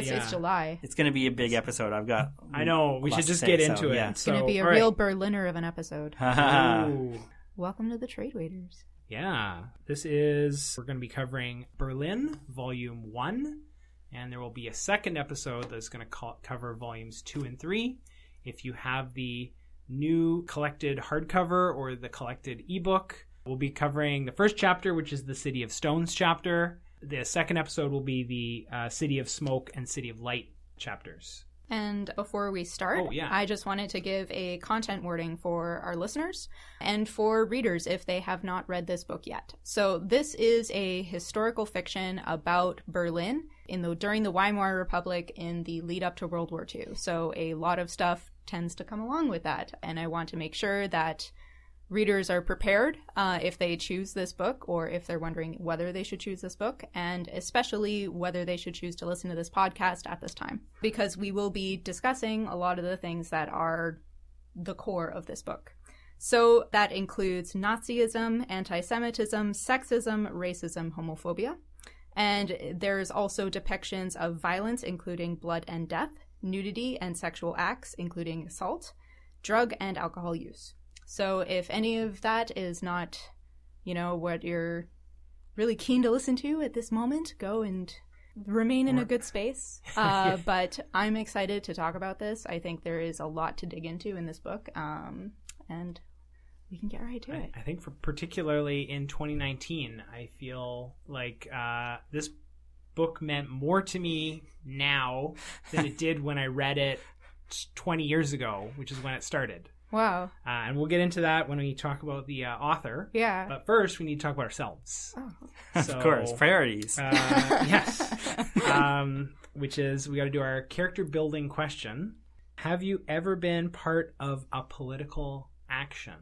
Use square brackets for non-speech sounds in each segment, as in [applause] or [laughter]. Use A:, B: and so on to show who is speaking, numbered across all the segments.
A: no, it's,
B: yeah.
A: it's July.
C: It's going to be a big episode. I've got.
B: I know. We should just
C: say,
B: get
C: so,
B: into it.
C: yeah.
A: It's going to be a
B: all right.
A: real Berliner of an episode. [laughs] Welcome to the Trade Waiters.
B: Yeah, this is we're going to be covering Berlin, Volume One, and there will be a second episode that's going to co- cover Volumes Two and Three. If you have the new collected hardcover or the collected ebook, we'll be covering the first chapter, which is the City of Stones chapter. The second episode will be the uh, City of Smoke and City of Light chapters.
A: And before we start,
B: Oh, yeah.
A: I just wanted to give a content warning for our listeners and for readers if they have not read this book yet. So this is a historical fiction about Berlin in the during the Weimar Republic in the lead up to World War II. So a lot of stuff tends to come along with that, and I want to make sure that readers are prepared uh, if they choose this book or if they're wondering whether they should choose this book and especially whether they should choose to listen to this podcast at this time. Because we will be discussing a lot of the things that are the core of this book. So that includes nazism anti-semitism sexism racism homophobia. And there's also depictions of violence including blood and death nudity and sexual acts including assault drug and alcohol use so if any of that is not, you know, what you're really keen to listen to at this moment, go and remain in a good space. [laughs] Uh, but I'm excited to talk about this. I think there is a lot to dig into in this book, um, and we can get right to
B: I,
A: it.
B: I think for particularly in 2019, I feel like uh, this book meant more to me now than it did when I read it 20 years ago, which is when it started.
A: Wow.
B: Uh, and we'll get into that when we talk about the uh, author.
A: Yeah.
B: But first, we need to talk about ourselves.
A: Oh.
B: So,
C: of course, priorities.
B: uh, yes. [laughs] Um, which is, we got to do our character building question. Have you ever been part of a political action?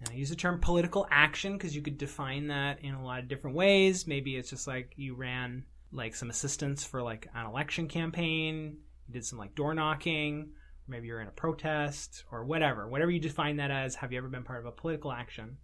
B: And I use the term political action because you could define that in a lot of different ways. Maybe it's just like you ran like some assistance for like an election campaign, you did some like door knocking, maybe you're in a protest or whatever. Whatever you define that as, have you ever been part of a political action?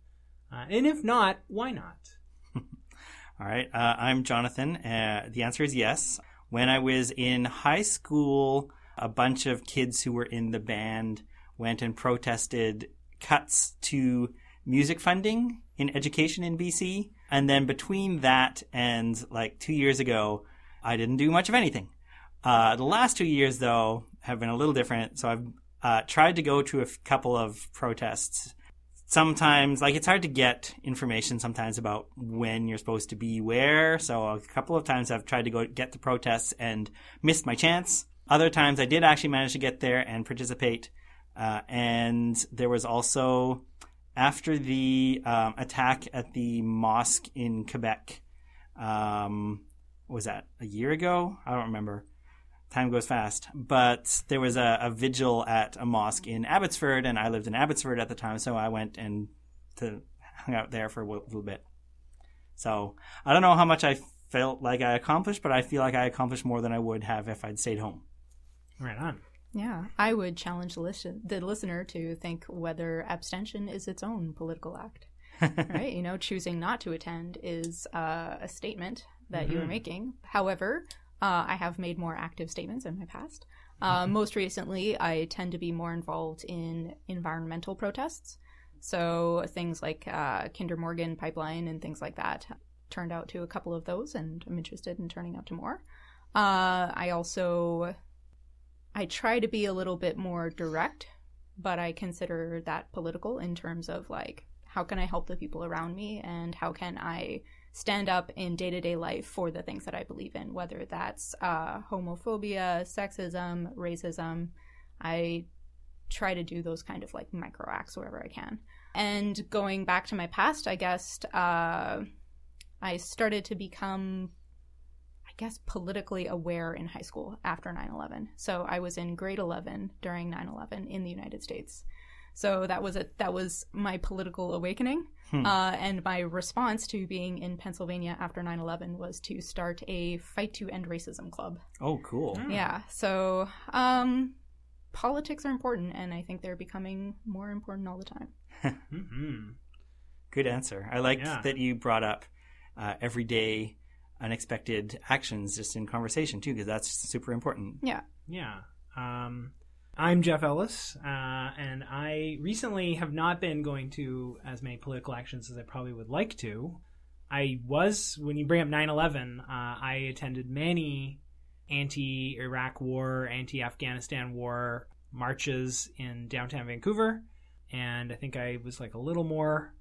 B: Uh, and if not, why not? [laughs]
C: All right. Uh, I'm Jonathan. Uh, the answer is yes. When I was in high school, a bunch of kids who were in the band went and protested cuts to music funding in education in BC. And then between that and like two years ago, I didn't do much of anything. Uh, the last two years, though, have been a little different. So I've uh, tried to go to a f- couple of protests. Sometimes like it's hard to get information sometimes about when you're supposed to be where. So a couple of times i've tried to go get the protests and missed my chance. Other times i did actually manage to get there and participate. Uh, and there was also after the um, attack at the mosque in quebec um, was that? A year ago? I don't remember time goes fast. But there was a, a, vigil at a mosque in Abbotsford, and I lived in Abbotsford at the time, so I went and to hung out there for a little bit. So I don't know how much I felt like I accomplished, but I feel like I accomplished more than I would have if I'd stayed home.
B: Right on.
A: Yeah, I would challenge the, listen- the listener to think whether abstention is its own political act. [laughs] right? You know, choosing not to attend is uh, a statement that you are making. However, uh, I have made more active statements in my past. Uh, most recently, I tend to be more involved in environmental protests. So things like uh, Kinder Morgan pipeline and things like that turned out to a couple of those, and I'm interested in turning out to more. Uh, I also I try to be a little bit more direct, but I consider that political in terms of like how can I help the people around me and how can I stand up in day to day life for the things that I believe in, whether that's uh, homophobia, sexism, racism. I try to do those kind of like micro acts wherever I can. And going back to my past, I guess uh, I started to become, I guess, politically aware in high school after 9 11. So I was in grade 11 during 9 11 in the United States. So that was a that was my political awakening,
C: Hmm.
A: uh, and my response to being in Pennsylvania after 9/11 was to start a fight to end racism club.
C: Oh, cool.
A: Yeah, so um, politics are important, and I think they're becoming more important all the time. [laughs]
B: hmm
C: Good answer. I liked
B: Yeah.
C: that you brought up uh, everyday unexpected actions just in conversation too, because that's super important.
A: Yeah.
B: Yeah. Um, I'm Jeff Ellis, uh, and I recently have not been going to as many political actions as I probably would like to. I was, when you bring up 9 11, uh, I attended many anti Iraq war, anti Afghanistan war marches in downtown Vancouver. And I think I was like a little more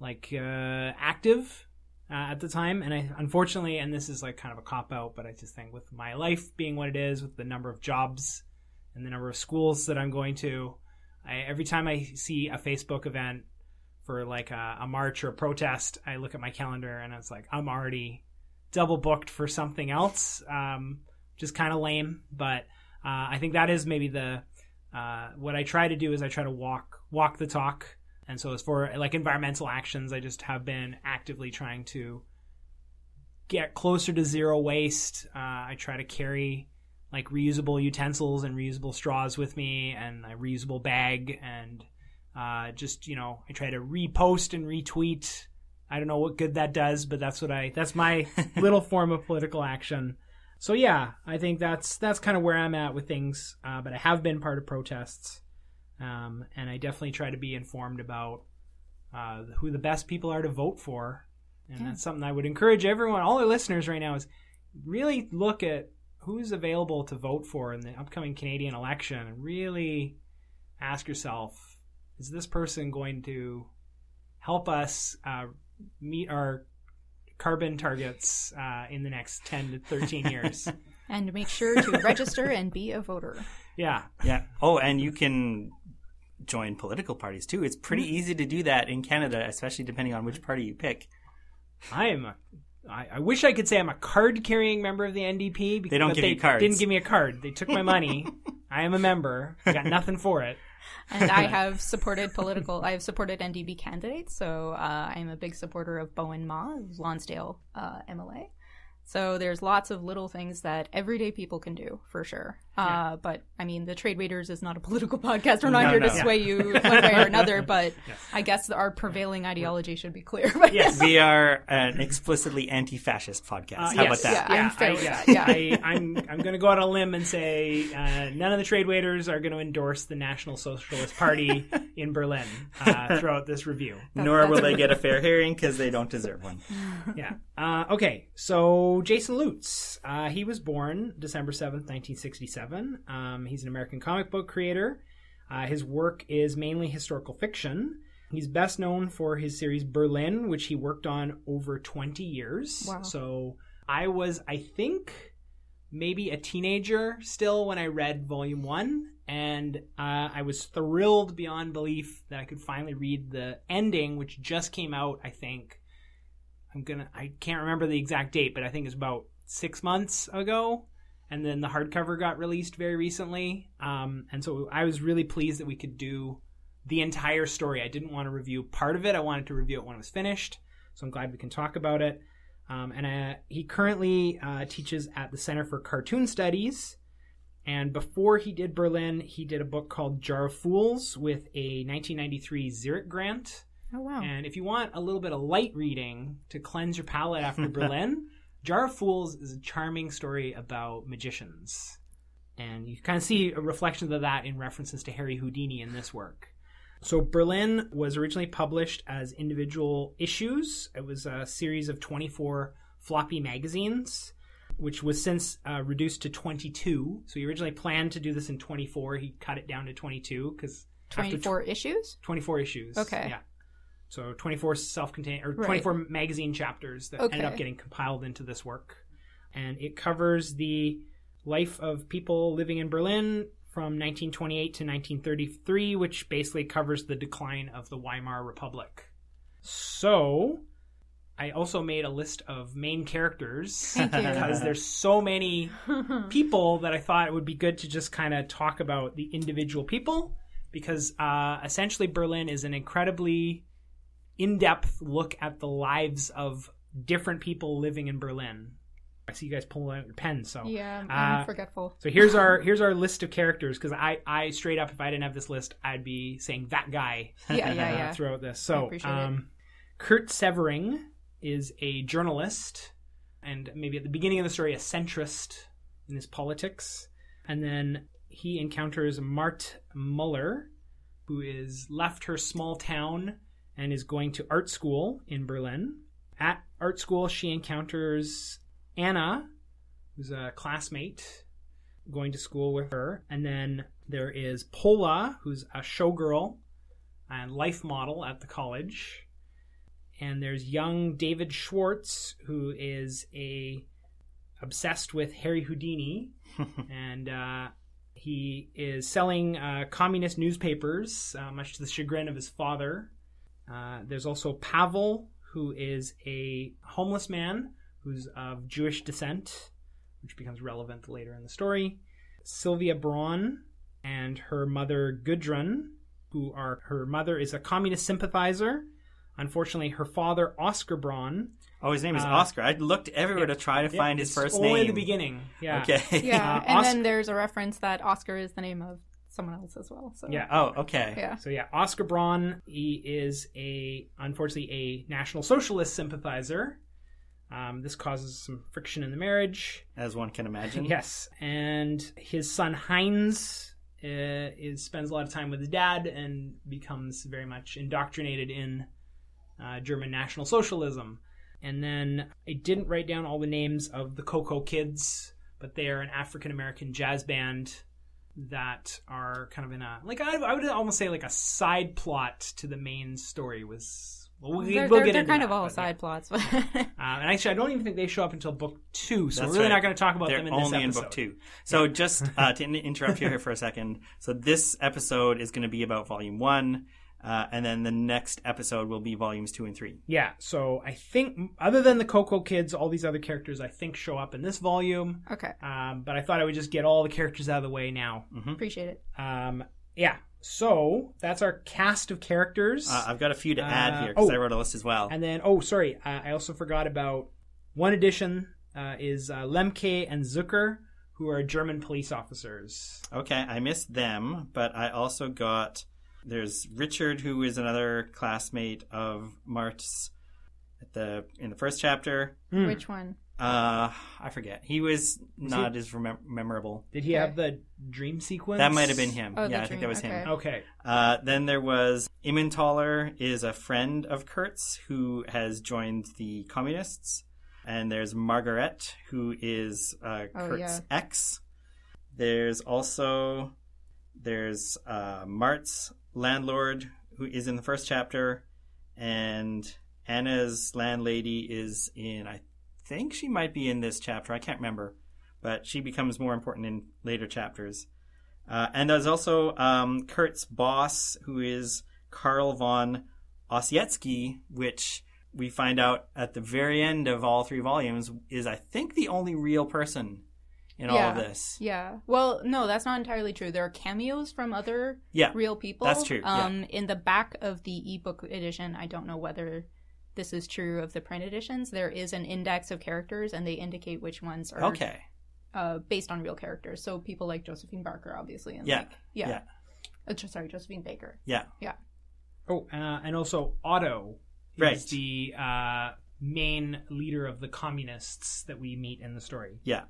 B: like uh, active uh, at the time. And I unfortunately, and this is like kind of a cop out, but I just think with my life being what it is, with the number of jobs and the number of schools that I'm going to, I, every time I see a Facebook event for like a, a march or a protest, I look at my calendar and it's like I'm already double booked for something else, um, just kind of lame. But uh, I think that is maybe the uh, what I try to do is I try to walk walk the talk. And so as for like environmental actions, I just have been actively trying to get closer to zero waste. Uh, I try to carry like reusable utensils and reusable straws with me and a reusable bag and uh, just you know I try to repost and retweet. I don't know what good that does, but that's what I that's my [laughs] little form of political action. So yeah, I think that's that's kind of where I'm at with things. Uh, but I have been part of protests, um, and I definitely try to be informed about uh, who the best people are to vote for, and
A: Yeah.
B: that's something I would encourage everyone, all our listeners right now, is really look at who's available to vote for in the upcoming Canadian election, and really ask yourself, is this person going to help us uh, meet our carbon targets uh, in the next 10 to 13 years? [laughs]
A: And make sure to register and be a voter.
B: yeah.
C: Yeah. Oh, and you can join political parties too. It's pretty
B: Mm-hmm.
C: easy to do that in Canada, especially depending on which party you pick.
B: I am a. I, I wish I could say I'm a card-carrying member of the NDP. Because,
C: They don't
B: but
C: give
B: they
C: you cards.
B: Didn't give me a card. They took my [laughs] money. I am a member. I got nothing for it.
A: And I [laughs] have supported political, I have supported NDP candidates. So uh, I'm a big supporter of Bowinn Ma, Lonsdale uh, MLA. So there's lots of little things that everyday people can do for sure. Uh, but I mean, the Trade Waiters is not a [laughs] political podcast. We're not
C: No,
A: here
C: no.
A: to sway you one way or [laughs] another. But I guess our prevailing ideology should be clear. But [laughs]
B: Yes.
C: We are an explicitly anti-fascist podcast.
B: Uh,
C: How
B: yes,
C: about that?
A: Yeah, I'm fair with
B: yeah,
A: yeah.
B: I, I'm I'm going to go out on a limb and say uh, none of the trade waiters are going to endorse the National Socialist Party in Berlin uh, throughout this review.
C: Nor will they get a fair hearing because they don't deserve one.
B: Yeah. Uh, okay. So Jason Lutes, uh, he was born December seventh, nineteen sixty-seven. Um, he's an American comic book creator. Uh, his work is mainly historical fiction. He's best known for his series Berlin, which he worked on over 20 years.
A: Wow.
B: So I was, I think, maybe a teenager still when I read Volume 1. And uh, I was thrilled beyond belief that I could finally read the ending, which just came out, I think. I'm gonna, I can't remember the exact date, but I think it's about six months ago. And then the hardcover got released very recently. Um, and so I was really pleased that we could do the entire story. I didn't want to review part of it. I wanted to review it when it was finished. So I'm glad we can talk about it. Um, and uh, he currently uh, teaches at the Center for Cartoon Studies. And before he did Berlin, he did a book called Jar of Fools with a 1993 Xeric grant.
A: oh wow,
B: And if you want a little bit of light reading to cleanse your palate after [laughs] Berlin, Jar of Fools is a charming story about magicians. And you kind of see a reflection of that in references to Harry Houdini in this work. So Berlin was originally published as individual issues. It was a series of 24 floppy magazines, which was since uh, reduced to 22. So he originally planned to do this in 24. He cut it down to 22 because
A: 24 issues.
B: 24 issues.
A: Okay.
B: Yeah. So 24 self-contained or
A: Right.
B: 24 magazine chapters that ended up getting compiled into this work. And it covers the life of people living in Berlin from 1928 to 1933, which basically covers the decline of the Weimar Republic. So, I also made a list of main characters [laughs] because there's so many [laughs] people that I thought it would be good to just kind of talk about the individual people because uh, essentially Berlin is an incredibly in-depth look at the lives of different people living in Berlin. I see you guys pulling out your pens, so
A: Yeah, I'm
B: Uh,
A: forgetful.
B: so here's our [laughs] here's our list of characters because I I straight up if I didn't have this list I'd be saying that guy [laughs]
A: Yeah, yeah, [laughs] yeah.
B: throughout this. So um, Kurt Severing is a journalist and maybe at the beginning of the story, a centrist in his politics. And then he encounters Mart Muller, who is left her small town and is going to art school in Berlin. At art school, she encounters Anna, who's a classmate going to school with her. And then there is Pola, who's a showgirl and life model at the college. And there's young David Schwartz, who is a obsessed with Harry Houdini, [laughs] and uh, he is selling uh, communist newspapers, uh, much to the chagrin of his father. Uh, there's also Pavel, who is a homeless man who's of Jewish descent, which becomes relevant later in the story. Sylvia Braun and her mother Gudrun, who are her mother is a communist sympathizer. Unfortunately, her father Oscar Braun.
C: Oh, his name is
B: Uh,
C: Oscar. I looked everywhere to try to find his first
B: only
C: name.
B: in the beginning. Yeah.
C: Okay.
A: Yeah,
B: Uh,
A: and
B: Os-
A: then there's a reference that Oscar is the name of someone else as well. So
B: Yeah.
C: oh, okay.
A: yeah,
B: So yeah, Oscar Braun. He is a unfortunately a National Socialist sympathizer. Um, this causes some friction in the marriage.
C: As one can imagine. [laughs]
B: Yes, and his son Heinz uh, is spends a lot of time with his dad and becomes very much indoctrinated in uh, German National Socialism. And then I didn't write down all the names of the Cocoa Kids, but they are an African American jazz band that are kind of in a like I, I would almost say like a side plot to the main story was. Well, we,
A: they're,
B: we'll
A: they're,
B: get
A: they're
B: into
A: kind
B: that,
A: of all
B: but, yeah.
A: side plots. But [laughs]
B: Uh, and actually, I don't even think they show up until book two, so
C: That's
B: we're really
C: right.
B: not going to talk about
C: They're
B: them in this
C: only in book two. So just uh, to interrupt you here for a second. So this episode is going to be about volume one, uh, and then the next episode will be volumes two and three.
B: Yeah, so I think other than the Cocoa Kids, all these other characters I think show up in this volume.
A: okay,
B: Um, but I thought I would just get all the characters out of the way now.
A: appreciate it.
B: Um, yeah, so that's our cast of characters.
C: Uh, I've got a few to add
B: Uh,
C: here because
B: oh.
C: I wrote a list as well.
B: and then, oh, sorry, uh, I also forgot about one addition uh, is uh, Lemke and Zucker, who are German police officers.
C: Okay, I missed them, but I also got there's Richard, who is another classmate of Mart's at the in the first chapter.
B: Hmm.
A: Which one?
C: Uh, I forget. He was not as remem- memorable.
B: Did he
A: Okay.
B: have the dream sequence?
C: That might have been him.
A: Oh,
C: yeah, I think that
A: dream,
C: was him.
A: okay.
B: Okay.
C: Uh, then there was Immentaler is a friend of Kurt's who has joined the communists. And there's Margaret, who is uh,
A: Oh,
C: Kurt's
A: yeah.
C: ex. There's also there's uh, Mart's landlord, who is in the first chapter, and Anna's landlady is in. I think she might be in this chapter. I can't remember, but she becomes more important in later chapters. Uh, and there's also um, Kurt's boss, who is Carl von Ossietzky, which we find out at the very end of all three volumes is, I think, the only real person in all of this.
A: Yeah. Well, no, that's not entirely true. There are cameos from other
C: Yeah,
A: real people.
C: That's true, yeah.
A: Um, in the back of the ebook edition, I don't know whether this is true of the print editions. There is an index of characters, and they indicate which ones are
C: okay.
A: uh, based on real characters. So people like Josephine Barker, obviously, and
C: Yeah,
A: like yeah,
C: yeah.
A: Uh, sorry, Josephine Baker.
C: Yeah. Yeah.
B: Oh, uh, and also Otto is
C: Right.
B: the uh, main leader of the communists that we meet in the story.
C: Yeah.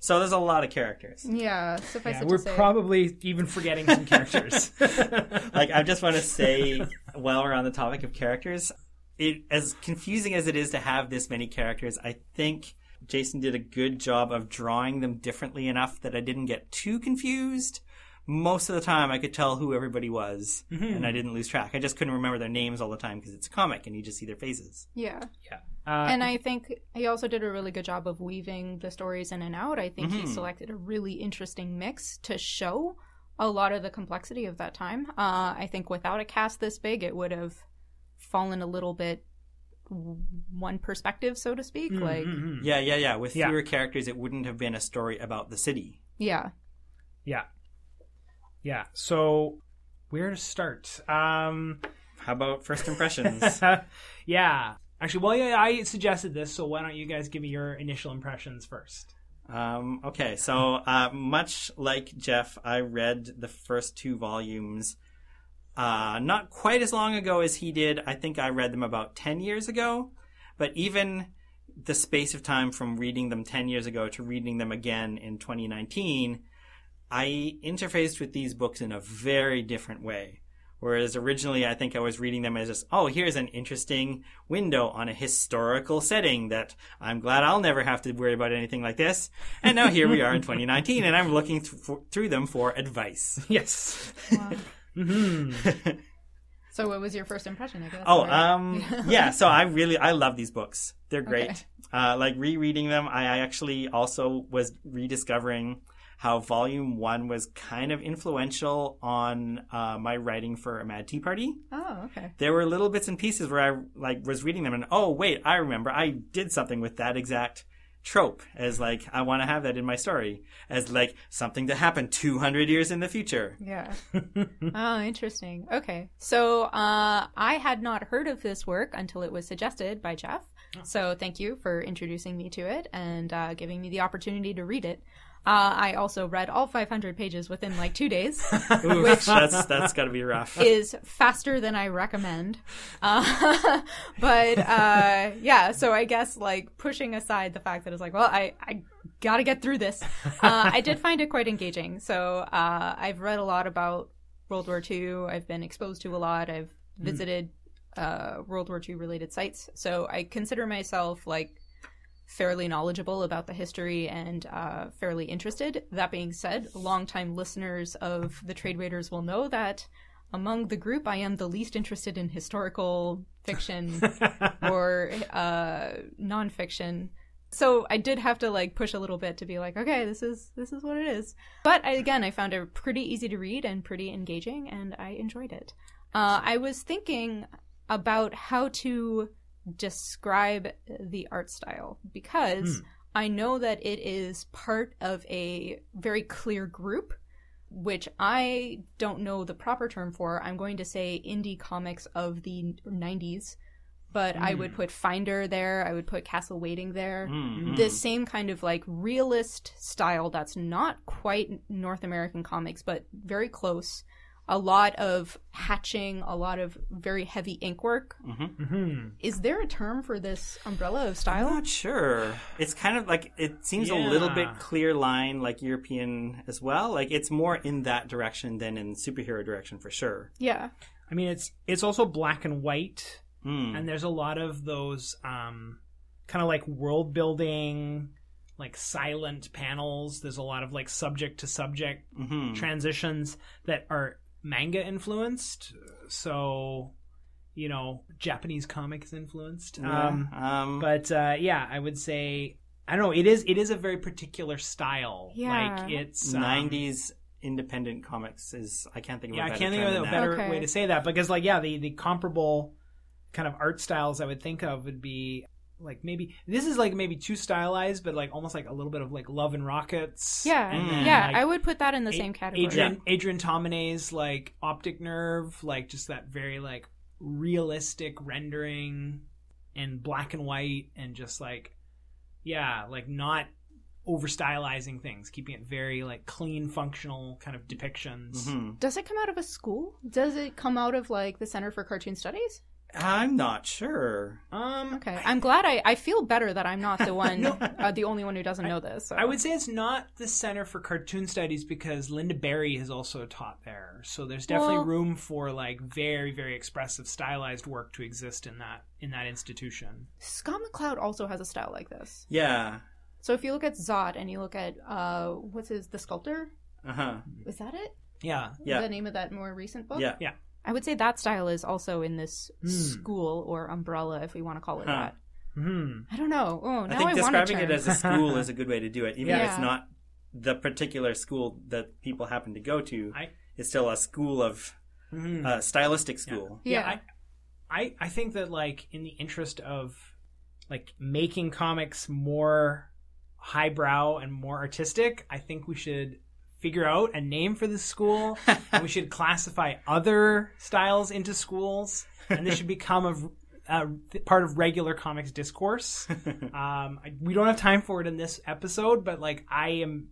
C: So there's a lot of characters.
A: Yeah, suffice
B: Yeah,
A: it
B: we're
A: to say.
B: probably even forgetting some characters. [laughs]
C: like I just want to say while we're on the topic of characters, it as confusing as it is to have this many characters, I think Jason did a good job of drawing them differently enough that I didn't get too confused. Most of the time, I could tell who everybody was, mm-hmm. and I didn't lose track. I just couldn't remember their names all the time because it's a comic and you just see their faces.
A: yeah.
B: yeah. Uh,
A: and I think he also did a really good job of weaving the stories in and out. I think he
C: Mhm.
A: selected a really interesting mix to show a lot of the complexity of that time. Uh, I think without a cast this big, it would have fallen a little bit w- one perspective, so to speak.
B: mm,
A: Like.
C: Yeah, yeah, yeah. With
B: Yeah.
C: fewer characters, it wouldn't have been a story about the city.
A: yeah,
B: yeah, yeah. So where to start? Um,
C: How about first impressions? [laughs]
B: yeah. Actually, well, yeah, I suggested this, so why don't you guys give me your initial impressions first?
C: Um, okay, so uh, much like Jeff, I read the first two volumes uh, not quite as long ago as he did. I think I read them about 10 years ago. But even the space of time from reading them 10 years ago to reading them again in 2019, I interfaced with these books in a very different way. Whereas originally, I think I was reading them as just, oh, here's an interesting window on a historical setting that I'm glad I'll never have to worry about anything like this. And now here we are in 2019, and I'm looking th- for, through them for advice. [laughs]
B: Yes.
A: Wow.
B: hmm
A: So, what was your first impression? I guess.
C: Oh,
A: or-
C: um, [laughs] yeah. So I really, I love these books. They're great.
A: Okay.
C: Uh, like rereading them, I I actually also was rediscovering how Volume One was kind of influential on uh, my writing for a Mad Tea Party.
A: oh, okay.
C: There were little bits and pieces where I like was reading them and oh wait, I remember I did something with that exact trope as like I want to have that in my story as like something that happened 200 years in the future.
A: Yeah. [laughs] oh, interesting. Okay. So uh, I had not heard of this work until it was suggested by Jeff. So thank you for introducing me to it and uh, giving me the opportunity to read it. Uh, I also read all 500 pages within like two days. [laughs]
C: which that's that's got to be rough. [laughs]
A: is faster than I recommend. Uh, [laughs] but uh, yeah, so I guess like pushing aside the fact that it's like, well, I, I got to get through this. Uh, I did find it quite engaging. So uh, I've read a lot about World War II. I've been exposed to a lot. I've visited uh, World War II related sites. So I consider myself like fairly knowledgeable about the history and uh, fairly interested. That being said, longtime listeners of the Trade Raiders will know that among the group, I am the least interested in historical fiction [laughs] or uh, nonfiction. So I did have to like push a little bit to be like, okay, this is this is what it is. But I, again, I found it pretty easy to read and pretty engaging, and I enjoyed it. Uh, I was thinking about how to describe the art style because hmm. I know that it is part of a very clear group, which I don't know the proper term for. I'm going to say indie comics of the 90s, but I would hmm. put Finder there, I would put Castle Waiting there.
C: Mm,
A: The same kind of like realist style that's not quite North American comics, but very close. A lot of hatching, a lot of very heavy ink work.
B: hmm
A: Is there a term for this umbrella of style?
C: I'm
A: style?
C: not sure. It's kind of like it seems a little bit clear line, like European as well. Like it's more in that direction than in superhero direction for sure.
A: Yeah.
B: I mean, it's it's also black and white,
C: Mm.
B: and there's a lot of those um, kind of like world building, like silent panels. There's a lot of like subject to subject
C: hmm
B: transitions that are manga influenced. So, you know, Japanese comics influenced. Um,
C: um,
B: but uh, yeah, I would say I don't know. It is it is a very particular style.
A: Yeah.
B: Like it's um,
C: '90s independent comics is I can't think of
B: yeah,
C: a
B: I
C: better
B: can't think of a better
A: Okay.
B: way to say that because, like, yeah, the the comparable kind of art styles I would think of would be like maybe this is like maybe too stylized, but like almost like a little bit of like Love and Rockets.
A: Yeah.
B: and
C: Mm.
B: then,
A: yeah,
B: like,
A: I would put that in the
B: A-
A: same category.
B: Adrian Adrian Tomine's like Optic Nerve, like just that very like realistic rendering and black and white and just like yeah, like not over stylizing things, keeping it very like clean, functional kind of depictions.
C: Mhm.
A: Does it come out of a school? Does it come out of like the Center for Cartoon Studies?
C: I'm not sure.
B: Um,
A: Okay, I'm glad I I feel better that I'm not the one, [laughs]
B: No.
A: uh, the only one who doesn't know this. So.
B: I would say it's not the Center for Cartoon Studies because Lynda Barry has also taught there. So there's definitely
A: Well-
B: room for like very, very expressive stylized work to exist in that in that institution.
A: Scott McCloud also has a style like this.
C: Yeah.
A: So if you look at Zot and you look at uh, what's his the sculptor?
C: Uh huh.
A: Is that it?
B: Yeah.
C: Yeah.
A: The name of that more recent book?
C: Yeah. Yeah.
A: I would say that style is also in this
B: Hmm.
A: school or umbrella, if we want to call it
C: Huh.
A: that.
B: Hmm.
A: I don't know. Oh, now
C: I think
A: I, want a
C: describing it as a school is a [laughs] good way to do it, even if it's not the particular school that people happen to go to.
B: I-
C: It's still a school of
B: Hmm.
C: uh, stylistic school.
B: yeah,
A: Yeah.
B: I, I I think that like in the interest of like making comics more highbrow and more artistic, I think we should figure out a name for this school. [laughs] and we should classify other styles into schools, and this should become a, a part of regular comics discourse. [laughs] Um, I, we don't have time for it in this episode, but like I am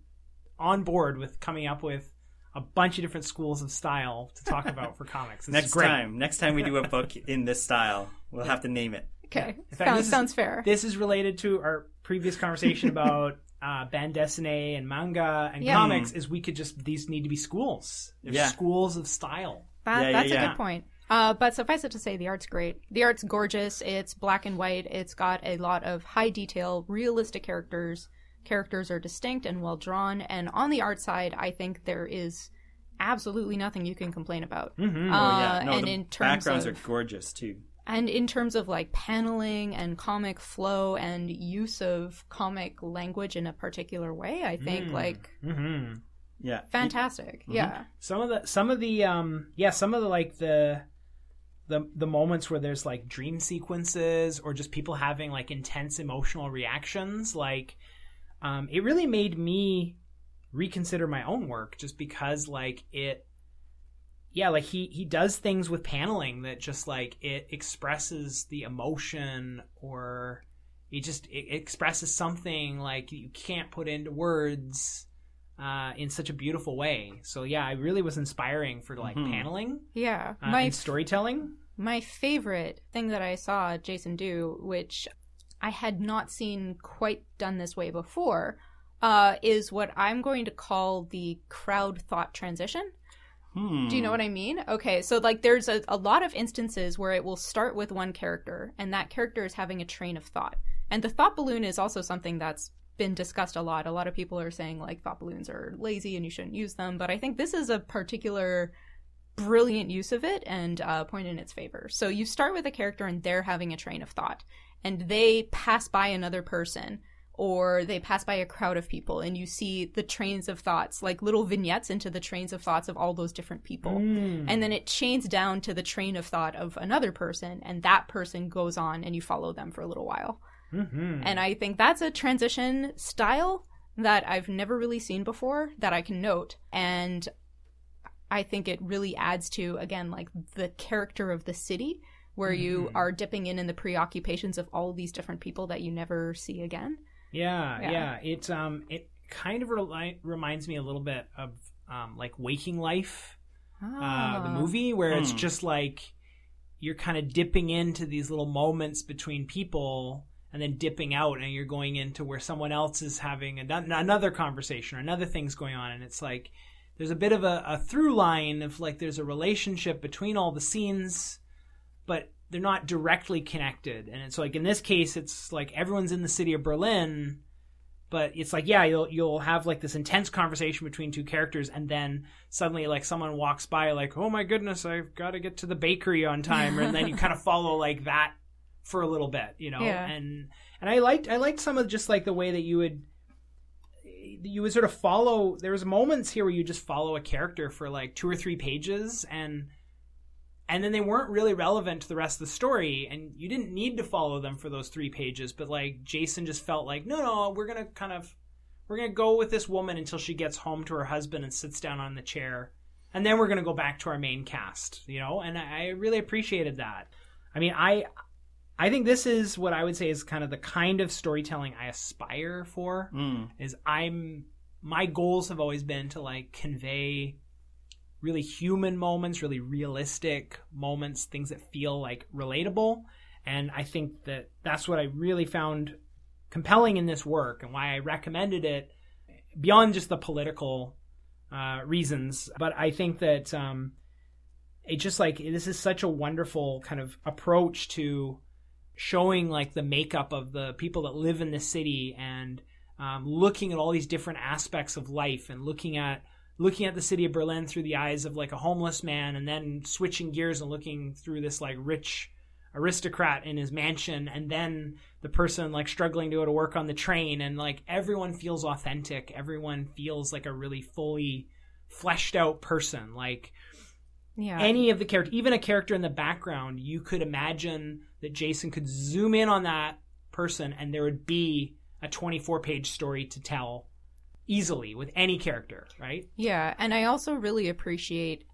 B: on board with coming up with a bunch of different schools of style to talk [laughs] about for comics. This
C: next
B: great.
C: time, next time we do a book in this style, we'll have to name it.
A: Okay,
B: In fact,
A: sounds,
B: this is-
A: sounds fair.
B: This is related to our previous conversation about uh, bande dessinée and manga and
A: Yeah.
B: comics. Is we could just these need to be schools. They're
C: Yeah.
B: schools of style.
A: That,
C: Yeah, yeah,
A: that's a
C: yeah.
A: good point. Uh, but suffice it to say, the art's great. The art's gorgeous. It's black and white. It's got a lot of high detail, realistic characters. Characters are distinct and well drawn. And on the art side, I think there is absolutely nothing you can complain about.
B: Mm-hmm.
A: Uh,
C: Oh, yeah. No,
A: and
C: the
A: in terms
C: backgrounds
A: of
C: are gorgeous too.
A: And in terms of like paneling and comic flow and use of comic language in a particular way, I think
B: Mm.
A: like
B: Mm-hmm.
C: Yeah.
A: fantastic. Yeah.
B: Some of the some of the um yeah some of the like the the the moments where there's like dream sequences or just people having like intense emotional reactions like um it really made me reconsider my own work just because like it yeah like he he does things with paneling that just like it expresses the emotion or it just it expresses something like you can't put into words uh, in such a beautiful way. So yeah, it really was inspiring for like
C: Mhm.
B: paneling
A: Yeah.
B: uh,
A: My
B: and storytelling.
A: My favorite thing that I saw Jason do, which I had not seen quite done this way before, uh, is what I'm going to call the crowd thought transition.
C: Hmm.
A: Do you know what I mean? Okay, so like there's a, a lot of instances where it will start with one character, and that character is having a train of thought. And the thought balloon is also something that's been discussed a lot. A lot of people are saying like thought balloons are lazy and you shouldn't use them, but I think this is a particular brilliant use of it and uh, point in its favor. So you start with a character and they're having a train of thought, and they pass by another person or they pass by a crowd of people and you see the trains of thoughts like little vignettes into the trains of thoughts of all those different people
B: Mm.
A: and then it chains down to the train of thought of another person and that person goes on and you follow them for a little while
B: Mhm.
A: and i think that's a transition style that i've never really seen before that i can note and i think it really adds to again like the character of the city where you
B: Mhm.
A: are dipping in in the preoccupations of all these different people that you never see again
B: Yeah,
A: Yeah.
B: yeah, It um it kind of reli- reminds me a little bit of um like Waking Life, uh, the
A: Ah.
B: movie, where it's
C: Hmm.
B: just like you're kind of dipping into these little moments between people and then dipping out and you're going into where someone else is having an- another conversation or another thing's going on and it's like there's a bit of a, a through line of like there's a relationship between all the scenes but they're not directly connected and it's like in this case it's like everyone's in the city of berlin but it's like yeah you'll you'll have like this intense conversation between two characters and then suddenly like someone walks by like oh my goodness i've got to get to the bakery on time and then you [laughs] kind of follow like that for a little bit you know
A: Yeah.
B: and and i liked i liked some of just like the way that you would you would sort of follow there was moments here where you just follow a character for like two or three pages and and then they weren't really relevant to the rest of the story and you didn't need to follow them for those three pages but like jason just felt like no no we're gonna kind of we're gonna go with this woman until she gets home to her husband and sits down on the chair and then we're gonna go back to our main cast you know and i really appreciated that i mean i i think this is what i would say is kind of the kind of storytelling i aspire for
C: Mm.
B: is i'm my goals have always been to like convey really human moments, really realistic moments, things that feel like relatable. And I think that that's what I really found compelling in this work and why I recommended it beyond just the political uh, reasons. But I think that um, it just like this is such a wonderful kind of approach to showing like the makeup of the people that live in the city and um, looking at all these different aspects of life and looking at looking at the city of Berlin through the eyes of like a homeless man and then switching gears and looking through this like rich aristocrat in his mansion and then the person like struggling to go to work on the train and like everyone feels authentic. Everyone feels like a really fully fleshed out person. Like
A: yeah.
B: any of the character even a character in the background you could imagine that jason could zoom in on that person and there would be a 24 page story to tell easily with any character right
A: Yeah, and I also really appreciate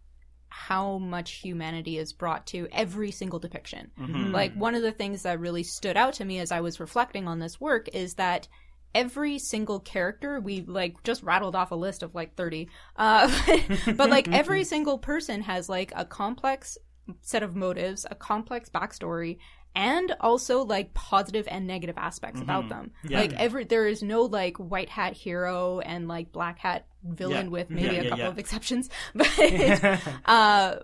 A: how much humanity is brought to every single depiction.
C: Mhm.
A: Like one of the things that really stood out to me as I was reflecting on this work is that every single character we like just rattled off a list of like 30 uh [laughs] but like every [laughs] single person has like a complex set of motives a complex backstory and also like positive and negative aspects about them.
C: Mm-hmm. Yeah.
A: Like every there is no like white hat hero and like black hat villain
C: Yeah.
A: with maybe
C: Yeah,
A: a couple of exceptions, [laughs] but [laughs] uh,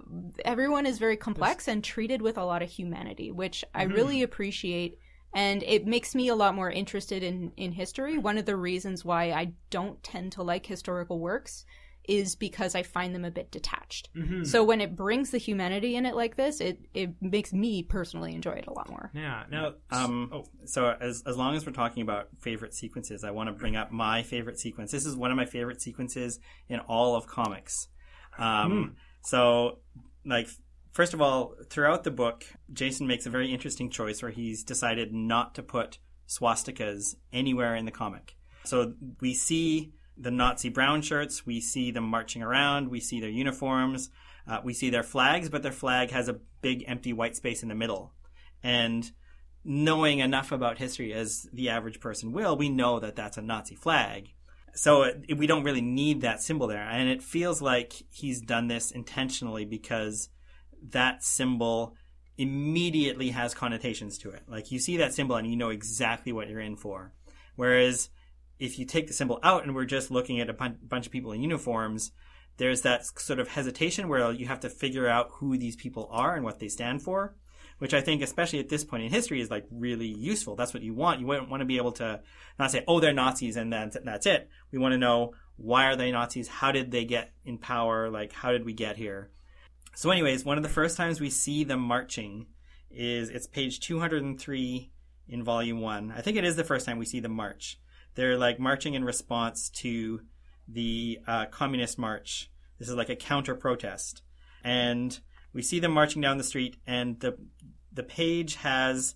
A: everyone is very complex and treated with a lot of humanity, which I
C: Mm-hmm.
A: really appreciate. And it makes me a lot more interested in, in history. One of the reasons why I don't tend to like historical works is because I find them a bit detached.
B: Mm-hmm.
A: So when it brings the humanity in it like this, it, it makes me personally enjoy it a lot more.
B: Yeah. Now,
C: Um,
B: oh,
C: So as as long as we're talking about favorite sequences, I want to bring up my favorite sequence. This is one of my favorite sequences in all of comics. Um, So, like, first of all, throughout the book, Jason makes a very interesting choice where he's decided not to put swastikas anywhere in the comic. So we see the Nazi brown shirts, we see them marching around, we see their uniforms, uh, we see their flags, but their flag has a big empty white space in the middle. And knowing enough about history as the average person will, we know that that's a Nazi flag. So it, we don't really need that symbol there. And it feels like he's done this intentionally because that symbol immediately has connotations to it. Like you see that symbol and you know exactly what you're in for. Whereas if you take the symbol out and we're just looking at a bunch of people in uniforms, there's that sort of hesitation where you have to figure out who these people are and what they stand for, which I think, especially at this point in history, is like really useful. That's what you want. You want want to be able to not say, "Oh, they're Nazis," and that's that's it. We want to know why are they Nazis? How did they get in power? Like, how did we get here? So, anyways, one of the first times we see them marching is it's page 203 in volume one. I think it is the first time we see them march. They're like marching in response to the uh, communist march. This is like a counter protest, and we see them marching down the street, and the the page has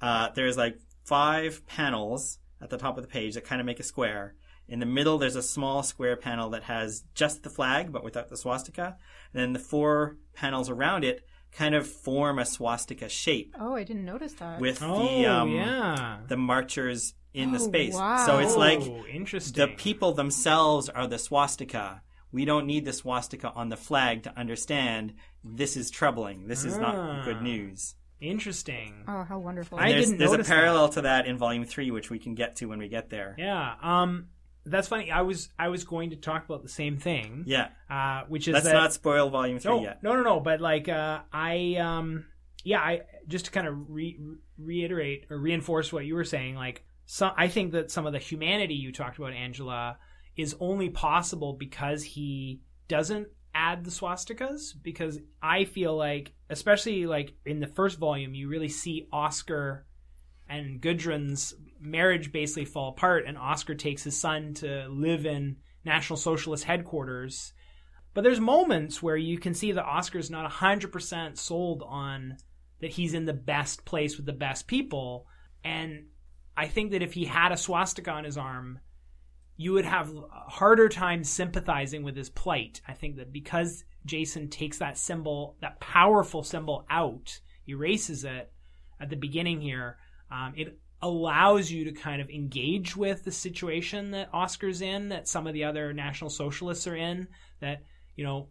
C: uh, there's like five panels at the top of the page that kind of make a square. In the middle, there's a small square panel that has just the flag, but without the swastika. And then the four panels around it kind of form a swastika shape
A: Oh, I didn't notice that.
C: with
B: oh,
C: the um,
B: yeah.
C: the marchers in the
A: Oh,
C: space.
A: wow.
C: So it's like
B: oh, interesting.
C: the people themselves are the swastika. We don't need the swastika on the flag to understand this is troubling. This is
B: Ah.
C: not good news.
B: Interesting.
A: oh, how wonderful.
B: I
C: there's
B: didn't
C: there's
B: notice
C: a parallel to that in volume three, which we can get to when we get there.
B: Yeah. Um, that's funny. I was I was going to talk about the same thing.
C: Yeah.
B: Uh, which is
C: Let's
B: that,
C: not spoil volume three
B: no,
C: yet.
B: no, no, no. But like, uh, I, um, yeah, I just to kind of re- reiterate or reinforce what you were saying. Like, some, I think that some of the humanity you talked about, Angela, is only possible because he doesn't add the swastikas. Because I feel like, especially like in the first volume, you really see Oscar and Gudrun's marriage basically fall apart, and Oscar takes his son to live in National Socialist headquarters. But there's moments where you can see that Oscar's not 100% sold on that he's in the best place with the best people. And I think that if he had a swastika on his arm, you would have a harder time sympathizing with his plight. I think that because Jason takes that symbol, that powerful symbol out, erases it at the beginning here, um, it allows you to kind of engage with the situation that Oscar's in, that some of the other National Socialists are in, that, you know,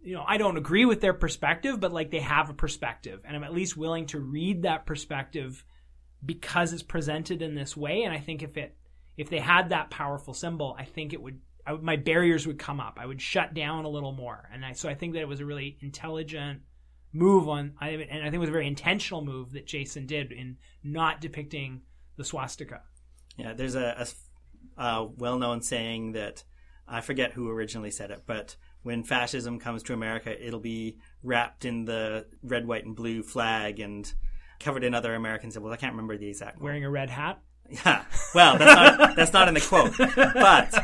B: you know, I don't agree with their perspective, but like they have a perspective, and I'm at least willing to read that perspective because it's presented in this way. And I think if it, if they had that powerful symbol, I think it would, I my barriers would come up. I would shut down a little more, and I so I think that it was a really intelligent move on, I, and I think it was a very intentional move that Jason did in not depicting the swastika.
C: Yeah, there's a, a, a well-known saying that I forget who originally said it, but when fascism comes to America, it'll be wrapped in the red, white, and blue flag and covered in other American symbols. I can't remember the exact.
B: Wearing a red hat.
C: Yeah. Well, that's not that's not in the quote, but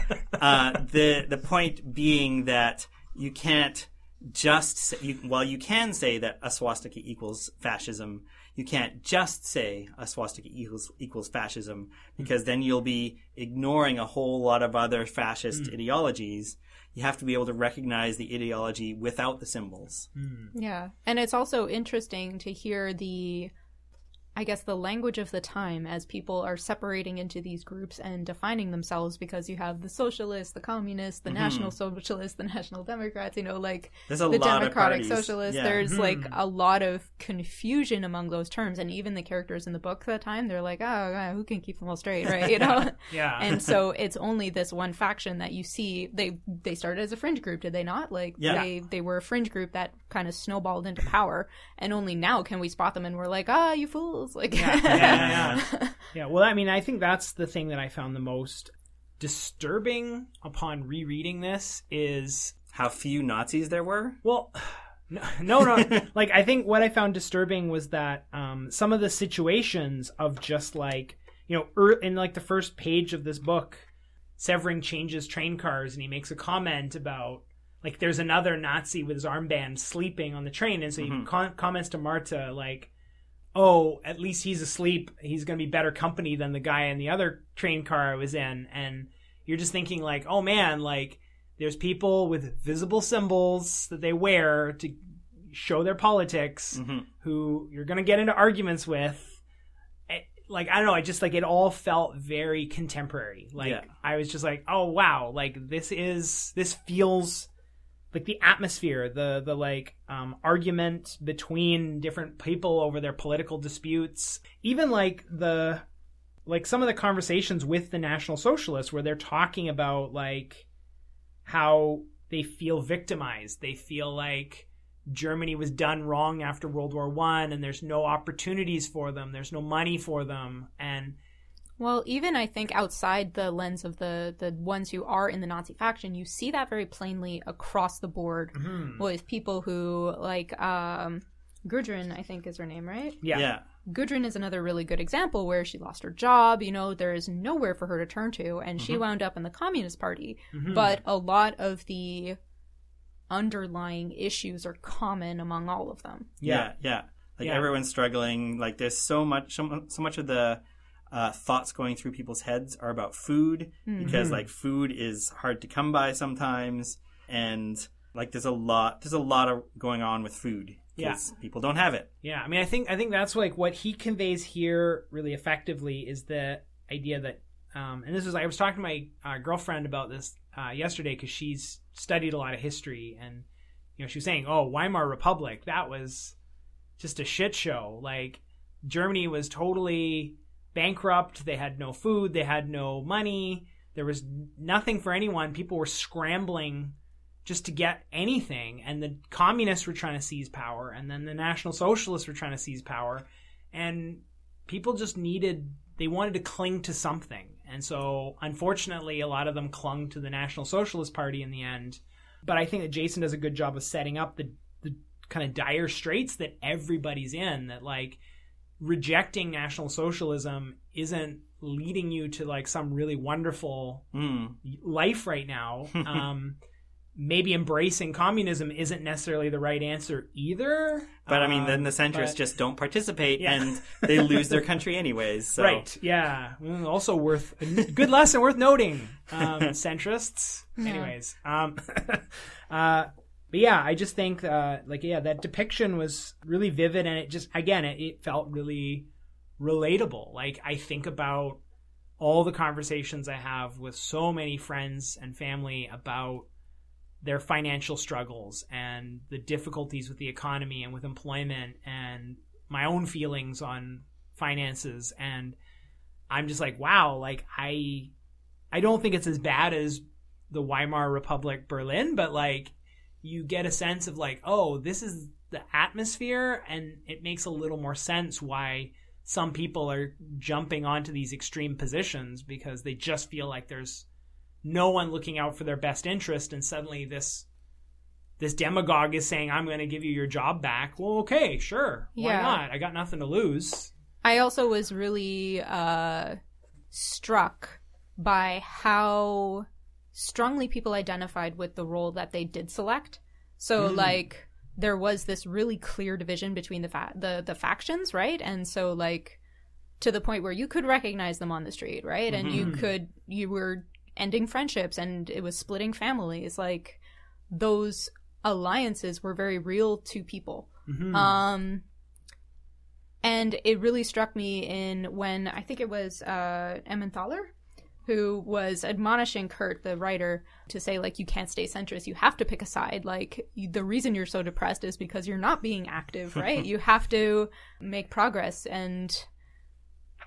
C: uh, the the point being that you can't just say, you, well, you can say that a swastika equals fascism. You can't just say a swastika equals equals fascism because then you'll be ignoring a whole lot of other fascist mm. ideologies. You have to be able to recognize the ideology without the symbols. Mm.
A: Yeah. And it's also interesting to hear the I guess the language of the time as people are separating into these groups and defining themselves because you have the socialists, the communists, the
C: Mhm.
A: national socialists, the national democrats, you know, like
C: There's a
A: the
C: lot
A: democratic
C: of
A: socialists.
C: Yeah.
A: There's like
B: Mhm.
A: a lot of confusion among those terms, and even the characters in the book at the time, they're like, oh, yeah, who can keep them all straight, right? You [laughs] know.
B: Yeah.
A: and so [laughs] it's only this one faction that you see. They they started as a fringe group, did they not? Like
C: Yeah.
A: they they were a fringe group that kind of snowballed into power, and only now can we spot them, and we're like, ah, you fools! Like, [laughs]
B: Yeah, yeah, yeah. [laughs] Yeah, well, I mean, I think that's the thing that I found the most disturbing upon rereading this is
C: How few Nazis there were?
B: well, [sighs] no, no, no. [laughs] like I think what I found disturbing was that um, some of the situations of just like you know, er, in like the first page of this book, Severing changes train cars, and he makes a comment about like there's another Nazi with his armband sleeping on the train, and so he
C: Mhm.
B: con- comments to Marta like, "Oh, at least he's asleep. He's gonna be better company than the guy in the other train car I was in." And you're just thinking like, "Oh man, like." There's people with visible symbols that they wear to show their politics
C: Mhm.
B: who you're going to get into arguments with. Eh, Like, I don't know, I just like it all felt very contemporary. Like,
C: Yeah.
B: I was just like, oh wow, like this is, this feels like the atmosphere, the, the like, um, argument between different people over their political disputes. Even like the, like some of the conversations with the National Socialists where they're talking about like, how they feel victimized. They feel like Germany was done wrong after World War One, and there's no opportunities for them. There's no money for them, and
A: Well, even I think outside the lens of the the ones who are in the Nazi faction, you see that very plainly across the board with people who like um Gudrun, I think is her name, right?
B: yeah,
C: yeah.
A: Gudrun is another really good example where she lost her job, you know, there is nowhere for her to turn to and she wound up in the Communist Party.
B: Mhm.
A: But a lot of the underlying issues are common among all of them.
C: Yeah, yeah. Like
B: Yeah.
C: everyone's struggling. Like there's so much, so, so much of the uh, thoughts going through people's heads are about food because
B: Mhm.
C: like food is hard to come by sometimes, and like there's a lot, there's a lot of going on with food
B: Yeah.
C: because people don't have it.
B: Yeah, I mean, I think I think that's like what he conveys here really effectively is the idea that, um, and this was I was talking to my uh, girlfriend about this uh, yesterday because she's studied a lot of history, and you know she was saying, "Oh, Weimar Republic, that was just a shit show. Like Germany was totally bankrupt. They had no food, they had no money, there was nothing for anyone. People were scrambling." just to get anything. And the communists were trying to seize power, and then the National Socialists were trying to seize power, and people just needed they wanted to cling to something. And so, unfortunately, a lot of them clung to the National Socialist Party in the end. But I think that Jason does a good job of setting up the the kind of dire straits that everybody's in. That like rejecting National Socialism isn't leading you to like some really wonderful
C: Mm.
B: life right now. [laughs] Um, maybe embracing communism isn't necessarily the right answer either.
C: But I mean, then
B: Um,
C: the centrists
B: but-
C: just don't participate
B: Yeah.
C: and they lose their [laughs] country anyways. So.
B: Right. Yeah. Also worth a n- good lesson worth noting. Um, [laughs] centrists. Anyways. Um, uh, but yeah, I just think uh, like yeah, that depiction was really vivid, and it just again it, it felt really relatable. Like I think about all the conversations I have with so many friends and family about their financial struggles and the difficulties with the economy and with employment and my own feelings on finances and I'm just like wow like I I don't think it's as bad as the Weimar Republic Berlin but like you get a sense of like oh this is the atmosphere and it makes a little more sense why some people are jumping onto these extreme positions because they just feel like there's no one looking out for their best interest and suddenly this this demagogue is saying i'm going to give you your job back. Well okay sure. Why
A: Yeah.
B: not? I got nothing to lose.
A: I also was really uh, struck by how strongly people identified with the role that they did select. So,
B: Mm.
A: like, there was this really clear division between the fa- the the factions, right? And so, like, to the point where you could recognize them on the street, right? And you
B: Mhm.
A: could you were ending friendships, and it was splitting families. Like, those alliances were very real to people.
B: Mhm.
A: Um, And it really struck me in when I think it was uh, Emmenthaler who was admonishing Kurt, the writer, to say, like, you can't stay centrist. You have to pick a side. Like, you, the reason you're so depressed is because you're not being active, [laughs] right? you have to make progress. And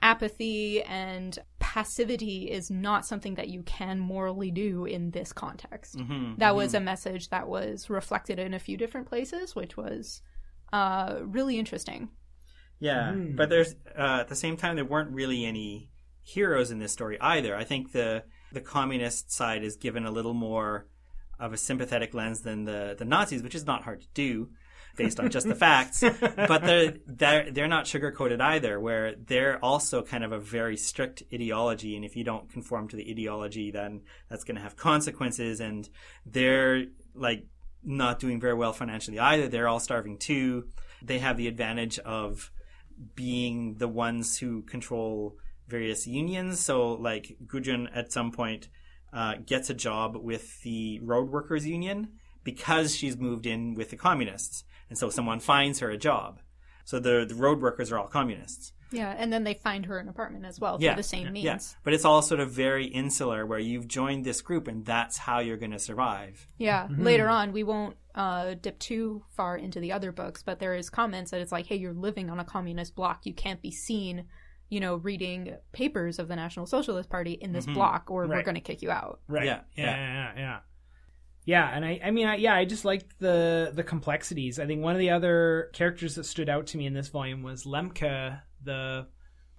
A: apathy and passivity is not something that you can morally do in this context.
C: Mm-hmm,
A: that was a message that was reflected in a few different places, which was uh, really interesting.
C: Yeah,
B: Mhm.
C: but there's uh, at the same time there weren't really any heroes in this story either. I think the the communist side is given a little more of a sympathetic lens than the the Nazis, which is not hard to do based on just the facts. [laughs] But they're they're they're not sugar coated either, where they're also kind of a very strict ideology, and if you don't conform to the ideology, then that's going to have consequences. And they're like not doing very well financially either. They're all starving too. They have the advantage of being the ones who control various unions. So, like Gudrun at some point uh, gets a job with the road workers union because she's moved in with the communists, and so someone finds her a job. So the the road workers are all communists.
A: Yeah, and then they find her an apartment as well
C: Yeah,
A: for the same means.
C: Yeah, but it's all sort of very insular, where you've joined this group, and that's how you're going to survive.
A: Yeah, later on, we won't uh, dip too far into the other books, but there is comments that it's like, hey, you're living on a communist block. You can't be seen, you know, reading papers of the National Socialist Party in this block, or we're going to kick you out.
B: Right.
C: Yeah,
B: Yeah.
C: yeah.
B: Yeah. Yeah. yeah. Yeah, and I, I mean, I, yeah, I just liked the the complexities. I think one of the other characters that stood out to me in this volume was Lemke, the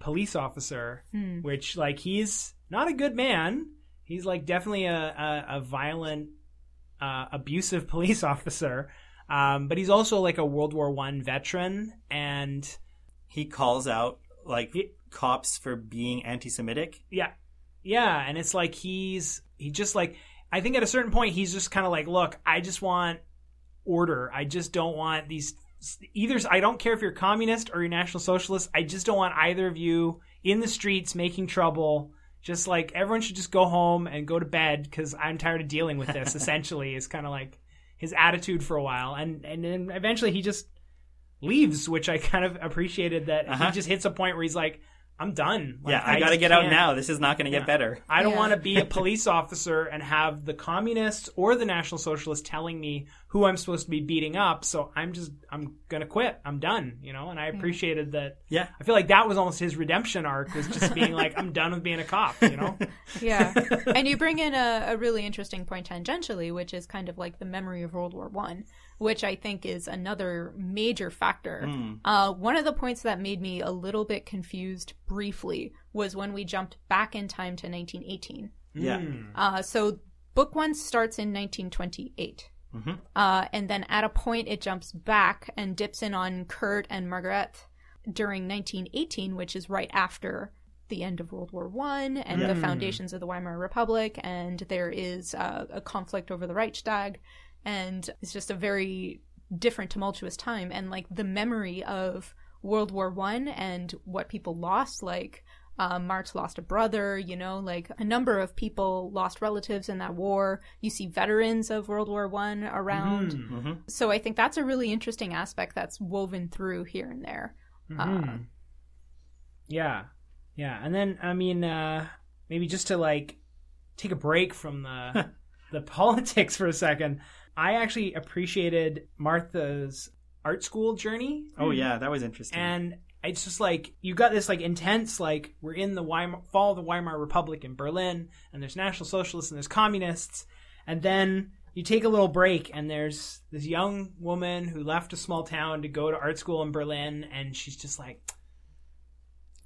B: police officer, which like he's not a good man. He's like definitely a a, a violent, uh, abusive [laughs] police officer, um, but he's also like a World War One veteran, and
C: He calls out like cops for being anti-Semitic.
B: Yeah. Yeah, and it's like he's he just like I think at a certain point he's just kind of like, look, I just want order. I just don't want these either I don't care if you're communist or you're national socialist. I just don't want either of you in the streets making trouble. Just like everyone should just go home and go to bed cuz I'm tired of dealing with this [laughs] essentially is kind of like his attitude for a while and and then eventually he just leaves, which I kind of appreciated that
C: Uh-huh.
B: he just hits a point where he's like I'm done. Like,
C: yeah, I, got to get out
B: can't-
C: now. This is not going to
B: Yeah.
C: get better.
B: I don't
A: Yeah.
B: want to be a [laughs] police officer and have the communists or the national socialists telling me who I'm supposed to be beating up. So I'm just I'm gonna quit. I'm done. You know. And I appreciated that.
C: Yeah.
B: I feel like that was almost his redemption arc was just being like I'm done with being a cop. You know. [laughs]
A: Yeah, and you bring in a, a really interesting point tangentially, which is kind of like the memory of World War One, which I think is another major factor. Uh, one of the points that made me a little bit confused briefly was when we jumped back in time to 1918.
C: Yeah.
B: Mm.
A: Uh, so book one starts in 1928. Uh, and then at a point it jumps back and dips in on Kurt and Margaret during 1918, which is right after the end of World War One and the foundations of the Weimar Republic, and there is uh, a conflict over the Reichstag, and it's just a very different, tumultuous time. And like the memory of World War One and what people lost, like uh, Marx lost a brother, you know, like a number of people lost relatives in that war. You see veterans of World War One around.
C: Mm-hmm.
A: So I think that's a really interesting aspect that's woven through here and there. Uh,
B: Yeah. Yeah. And then I mean, uh, maybe just to like take a break from the [laughs] the politics for a second. I actually appreciated Martha's art school journey.
C: Oh mm. yeah, that was interesting.
B: and it's just like you got this like intense like we're in the Weimar, fall of the Weimar Republic in Berlin, and there's National Socialists and there's communists, and then you take a little break and there's this young woman who left a small town to go to art school in Berlin, and she's just like.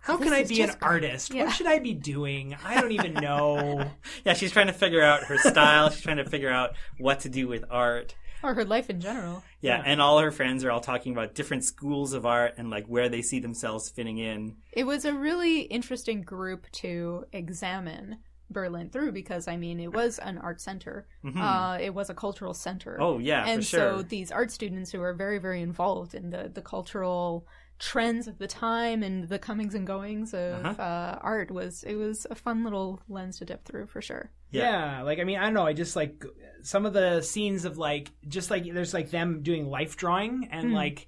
B: How
A: This
B: can I be an
A: just
B: artist?
A: Yeah.
B: What should I be doing? I don't even [laughs] know.
C: yeah, she's trying to figure out her style. she's trying to figure out what to do with art.
A: or her life in general.
C: Yeah, and all her friends are all talking about different schools of art and like where they see themselves fitting in.
A: It was a really interesting group to examine Berlin through because I mean it was an art center, uh, it was a cultural center.
C: Oh yeah,
A: and
C: for sure.
A: so these art students who are very very involved in the the cultural trends of the time and the comings and goings of
C: Uh-huh.
A: uh, art was it was a fun little lens to dip through for sure.
C: Yeah.
B: Yeah. like I mean, I don't know. I just like some of the scenes of like just like there's like them doing life drawing and like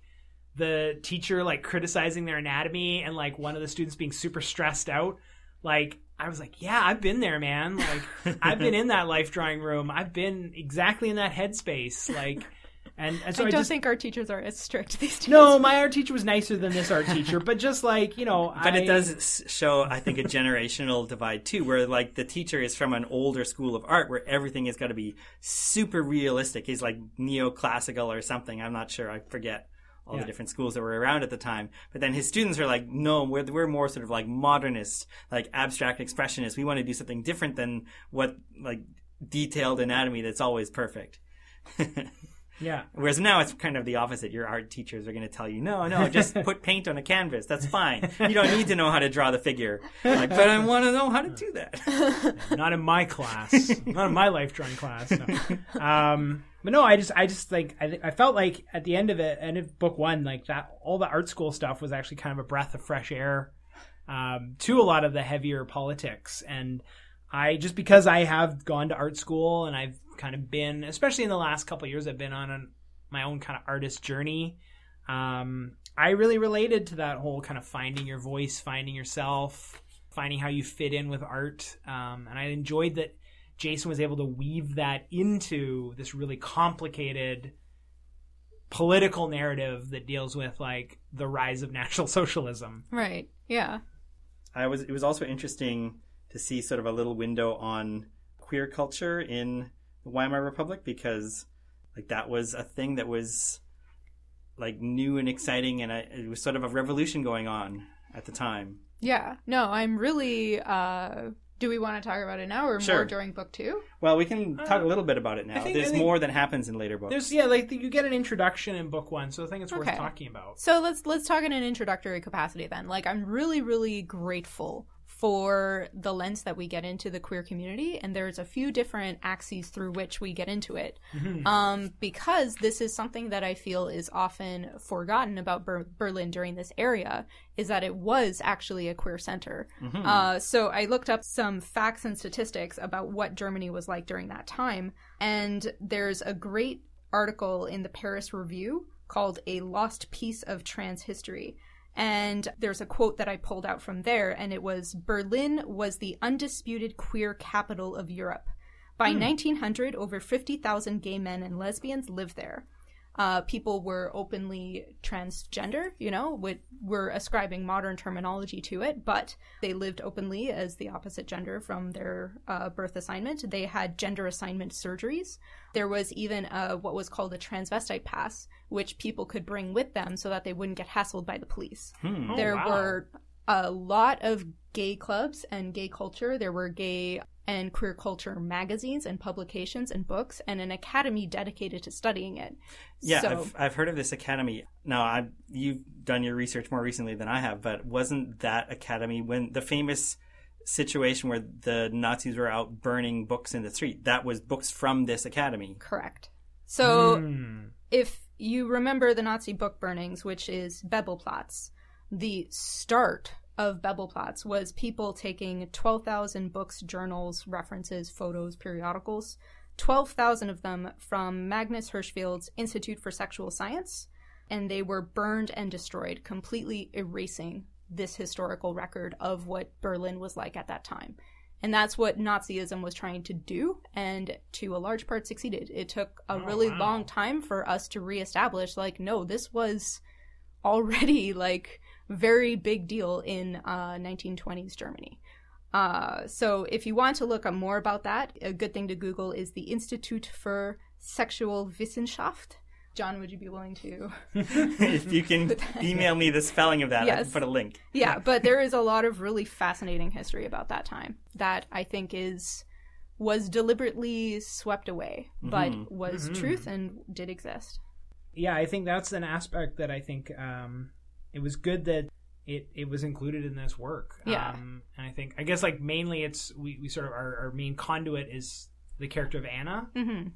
B: the teacher like criticizing their anatomy and like one of the students being super stressed out. Like I was like, yeah, I've been there, man. Like I've been [laughs] in that life drawing room. I've been exactly in that headspace. Like, and, and so
A: I
B: I,
A: don't
B: just
A: think our teachers are as strict [laughs] these days.
B: no, my art teacher was nicer than this art teacher, but just like you know,
C: But
B: I-
C: it does show, I think, a generational divide too, where like the teacher is from an older school of art where everything has got to be super realistic. He's like neoclassical or something. I'm not sure. I forget all
B: Yeah.
C: the different schools that were around at the time. But then his students are like, no, we're, we're more sort of like modernist, like abstract expressionist. We want to do something different than what like detailed anatomy that's always perfect. [laughs]
B: Yeah,
C: Whereas now it's kind of the opposite. Your art teachers are going to tell you, no, no, just [laughs] put paint on a canvas. That's fine. You don't need to know how to draw the figure. Like, but I want to know how to do that. [laughs]
B: not in my class, not in my life drawing class. No. [laughs] Um, but no, I just, I just like, I, I felt like at the end of it, end of book one, like that, all the art school stuff was actually kind of a breath of fresh air um, to a lot of the heavier politics. And I just because I have gone to art school and I've kind of been, especially in the last couple of years, I've been on an, my own kind of artist journey. Um, I really related to that whole kind of finding your voice, finding yourself, finding how you fit in with art. Um, and I enjoyed that Jason was able to weave that into this really complicated political narrative that deals with like the rise of National [laughs] Socialism.
A: Right. Yeah.
C: I was. It was also interesting to see sort of a little window on queer culture in the Weimar Republic because, like, that was a thing that was like new and exciting, and I, it was sort of a revolution going on at the time.
A: Yeah. No, I'm really. uh Do we want to talk about it now or
C: Sure.
A: more during book two?
C: Well, we can talk a little bit about it now.
B: Uh, think-
C: There's more that happens in later books.
B: There's yeah, like you get an introduction in book one, so I think it's worth talking about.
A: So let's let's talk in an introductory capacity then. Like I'm really really grateful for the lens that we get into the queer community and there's a few different axes through which we get into it. Um, because this is something that I feel is often forgotten about Ber- Berlin during this area is that it was actually a queer center. Uh, so I looked up some facts and statistics about what Germany was like during that time, and there's a great article in the Paris Review called A Lost Piece of Trans History. And there's a quote that I pulled out from there, and it was Berlin was the undisputed queer capital of Europe. By hmm. 1900, over 50,000 gay men and lesbians lived there. Uh, people were openly transgender, you know, with, were ascribing modern terminology to it, but they lived openly as the opposite gender from their uh, birth assignment. They had gender assignment surgeries. There was even uh what was called a transvestite pass, which people could bring with them so that they wouldn't get hassled by the police.
C: Hmm.
B: Oh,
A: there
B: wow.
A: were a lot of gay clubs and gay culture. There were gay and queer culture magazines and publications and books, and an academy dedicated to studying it.
C: Yeah,
A: So-
C: I've, I've heard of this academy. Now, I you've done your research more recently than I have, but wasn't that academy when the famous situation where the Nazis were out burning books in the street? That was books from this academy.
A: Correct. So
B: Hmm.
A: if you remember the Nazi book burnings, which is Bebelplatz, the start of Bebelplatz was people taking 12,000 books, journals, references, photos, periodicals, 12,000 of them from Magnus Hirschfeld's Institute for Sexual Science, and they were burned and destroyed, completely erasing this historical record of what Berlin was like at that time. And that's what Nazism was trying to do, and to a large part succeeded. It took a
B: Oh,
A: really
B: wow.
A: long time for us to reestablish, like, no, this was already like very big deal in uh, 1920s Germany. Uh, so if you want to look up more about that, a good thing to Google is the Institute for Sexual Wissenschaft. John, would you be willing to? [laughs]
C: if you can email me the spelling of that, I
A: Yes.
C: can put a link.
A: yeah, but there is a lot of really fascinating history about that time that I think is was deliberately swept away, but was truth and did exist.
B: yeah, I think that's an aspect that I think um, it was good that it, it was included in this work.
A: Yeah.
B: Um, and I think I guess like mainly it's we, we sort of our, our main conduit is the character of Anna.
A: hmm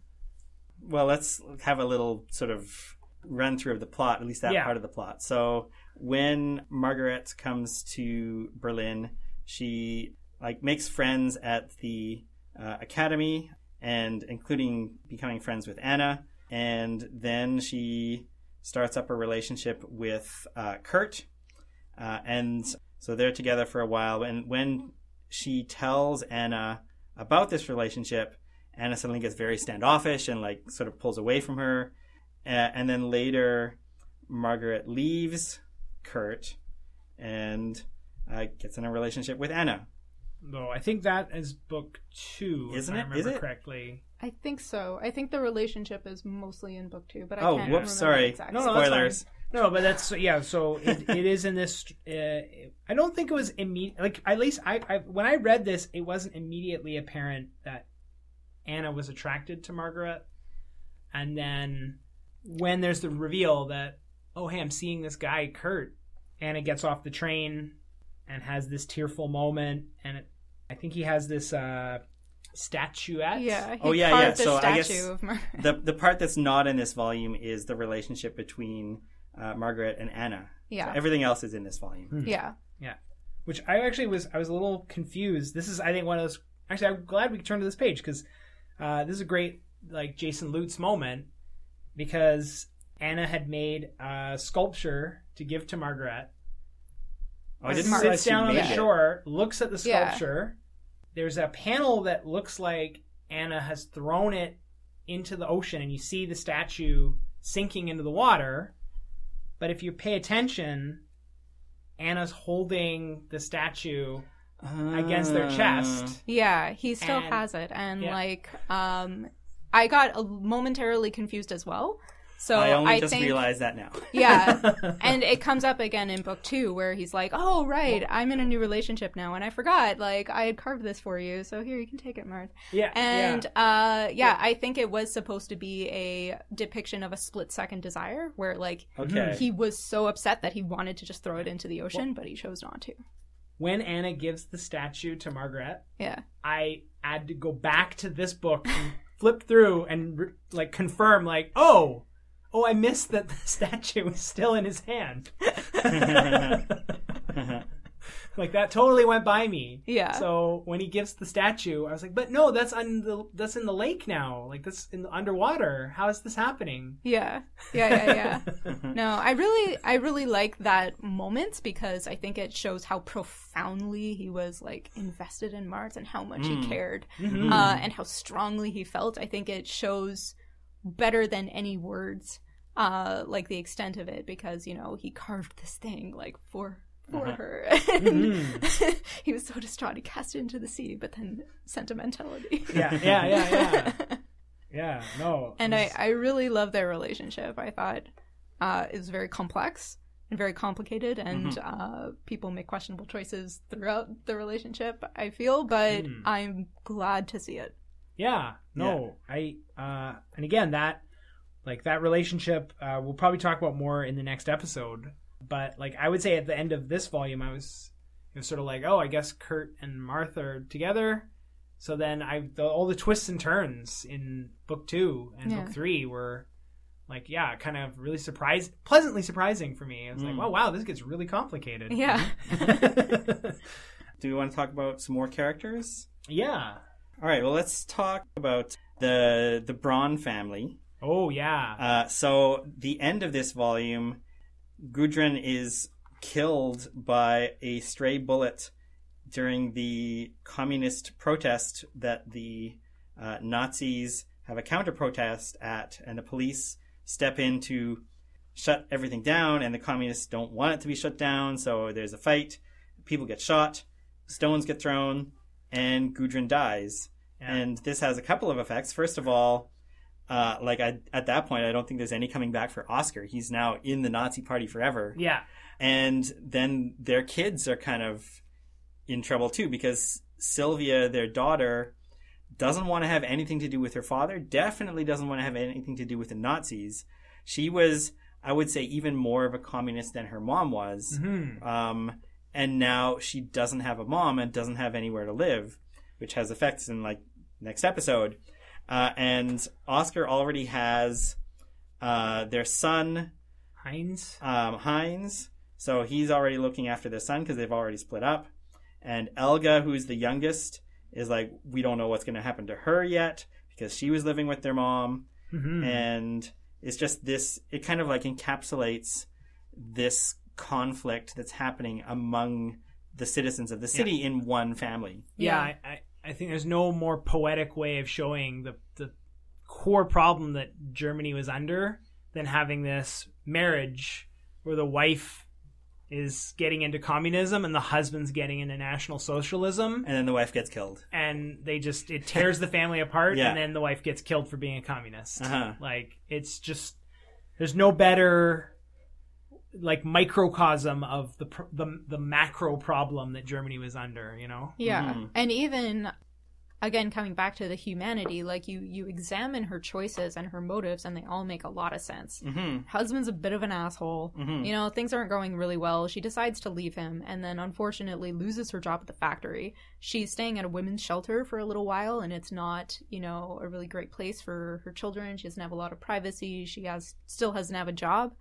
C: Well, let's have a little sort of run through of the plot, at least that
B: Yeah.
C: part of the plot. So when Margaret comes to Berlin, she like makes friends at the uh, academy, and including becoming friends with Anna, and then she starts up a relationship with uh, Kurt, uh, and so they're together for a while. And when she tells Anna about this relationship, Anna suddenly gets very standoffish and like sort of pulls away from her. Uh, and then later, Margaret leaves Kurt and uh, gets in a relationship with Anna.
B: Though I think that is book two,
C: Isn't
B: if I remember
C: Is it?
B: correctly.
A: I think so. I think the relationship is mostly in book two, but I
C: Oh,
A: can't
C: whoops,
A: remember
C: sorry.
A: exactly.
B: No, no,
C: Spoilers.
B: No, but that's yeah. So it, it is in this. Uh, I don't think it was immediate. Like at least I, I when I read this, it wasn't immediately apparent that Anna was attracted to Margaret, and then when there's the reveal that oh hey I'm seeing this guy Kurt, Anna gets off the train and has this tearful moment, and it, I think he has this uh, statuette.
A: Yeah.
C: Oh, yeah, yeah.
A: a
C: So I guess
A: of [laughs]
C: The the part that's not in this volume is the relationship between uh, Margaret and Anna.
A: Yeah.
C: Everything else is in this volume.
A: yeah. Yeah.
B: Which I actually was I was a little confused. This is I think one of those. Actually, I'm glad we turned to this page because uh, this is a great like Jason Lutes moment because Anna had made a sculpture to give to Margaret.
C: Oh, I didn't realize
B: sits
C: she
B: down on the
C: made it.
B: shore, looks at the
A: Yeah.
B: sculpture. There's a panel that looks like Anna has thrown it into the ocean, and you see the statue sinking into the water. But if you pay attention, Anna's holding the statue against their
C: Ah.
B: chest.
A: Yeah, he still
B: And-
A: has it, and
B: yeah.
A: like, um, I got momentarily confused as well. So
C: I only just
A: think,
C: realized that now. [laughs]
A: yeah, [laughs] and it comes up again in book two where he's like, "Oh, right, I'm in a new relationship now, and I forgot. Like, I had carved this for you, so here you can take it, Marth."
B: yeah,
A: And
B: yeah.
A: uh, yeah, I think it was supposed to be a depiction of a split second desire, where like
C: Okay.
A: he was so upset that he wanted to just throw it into the ocean, but he chose not to.
B: when Anna gives the statue to Margaret,
A: Yeah,
B: I had to go back to this book and [laughs] flip through and like confirm, like, oh, oh, I missed that the [laughs] statue was still in his hand. [laughs] like that totally went by me.
A: Yeah.
B: So when he gives the statue, I was like, but no, that's on the that's in the lake now. Like that's in the underwater. How is this happening?
A: yeah, yeah, yeah, yeah. [laughs] no, I really, I really like that moment because I think it shows how profoundly he was like invested in Mars and how much he cared,
B: Mm-hmm.
A: uh, and how strongly he felt. I think it shows better than any words, uh, like the extent of it because you know he carved this thing like for for her. [laughs] And [laughs] he was so distraught he cast it into the sea, but then sentimentality.
B: Yeah, yeah, yeah, yeah. [laughs] Yeah, no.
A: and I, I really love their relationship. I thought uh, it was very complex and very complicated, and uh, people make questionable choices throughout the relationship. I feel, but I'm glad to see it.
B: Yeah, no, I uh and again that like that relationship uh we'll probably talk about more in the next episode. But like I would say at the end of this volume I was it was sort of like, oh, I guess Kurt and Martha are together. So then I the, all the twists and turns in book 2 and
A: Yeah.
B: book 3 were like yeah, kind of really surprised pleasantly surprising for me. I was like, oh wow, this gets really complicated.
A: Yeah. [laughs] [laughs]
C: Do we want to talk about some more characters?
B: yeah.
C: All right. Well, let's talk about the the Braun family.
B: Oh yeah.
C: Uh, so the end of this volume, Gudrun is killed by a stray bullet during the communist protest that the uh, Nazis have a counter protest at, and the police step in to shut everything down, and the communists don't want it to be shut down, so there's a fight. People get shot, stones get thrown, and Gudrun dies.
B: Yeah.
C: And this has a couple of effects. First of all, uh, like I, at that point, I don't think there's any coming back for Oscar. He's now in the Nazi Party forever
B: yeah.
C: and then their kids are kind of in trouble too because Sylvia, their daughter, doesn't want to have anything to do with her father. Definitely doesn't want to have anything to do with the Nazis. She was, I would say, even more of a communist than her mom was.
B: Hmm.
C: Um, and now she doesn't have a mom and doesn't have anywhere to live, which has effects in like next episode. Uh, and Oscar already has uh, their son
B: Heinz.
C: um, Heinz. So he's already looking after their son because they've already split up. And Elga, who's the youngest, is like, we don't know what's going to happen to her yet because she was living with their mom
B: Mhm.
C: and it's just this. It kind of like encapsulates this conflict that's happening among the citizens of the city in one family.
B: yeah,
A: Yeah.
B: I, I, think there's no more poetic way of showing the the core problem that Germany was under than having this marriage where the wife is getting into communism and the husband's getting into national socialism
C: And then the wife gets killed.
B: and they just it tears the family apart
C: Yeah.
B: and then the wife gets killed for being a communist
C: Uh-huh.
B: like it's just there's no better like microcosm of the the the macro problem that Germany was under you know
A: Yeah.
C: Mhm.
A: And even again coming back to the humanity, like you you examine her choices and her motives and they all make a lot of sense.
C: hmm
A: Husband's a bit of an asshole.
C: Mhm.
A: You know, things aren't going really well. She decides to leave him and then unfortunately loses her job at the factory. She's staying at a women's shelter for a little while and it's not, you know, a really great place for her children. She doesn't have a lot of privacy. She has still doesn't have a job.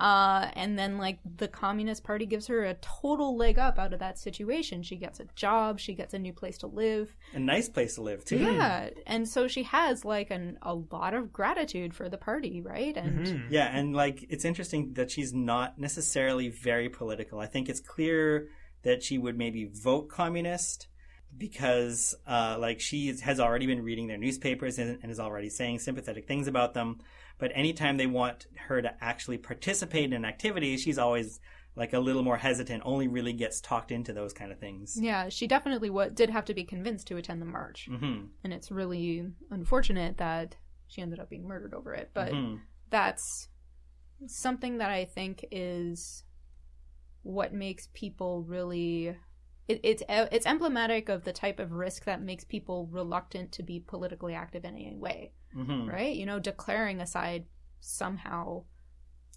A: Uh, and then like the Communist Party gives her a total leg up out of that situation. She gets a job, she gets a new place to live.
C: A nice place to live too.
A: Yeah, and so she has like an a lot of gratitude for the party, right? And
B: Mhm.
C: Yeah, and like it's interesting that she's not necessarily very political. I think it's clear that she would maybe vote communist because uh, like she has already been reading their newspapers and, and is already saying sympathetic things about them. But anytime they want her to actually participate in activities, she's always like a little more hesitant. Only really gets talked into those kind of things.
A: yeah, she definitely what did have to be convinced to attend the march,
C: hmm
A: and it's really unfortunate that she ended up being murdered over it. But
C: hmm
A: that's something that I think is what makes people really. It, it's it's emblematic of the type of risk that makes people reluctant to be politically active in any way,
C: hmm
A: right? You know, declaring a side somehow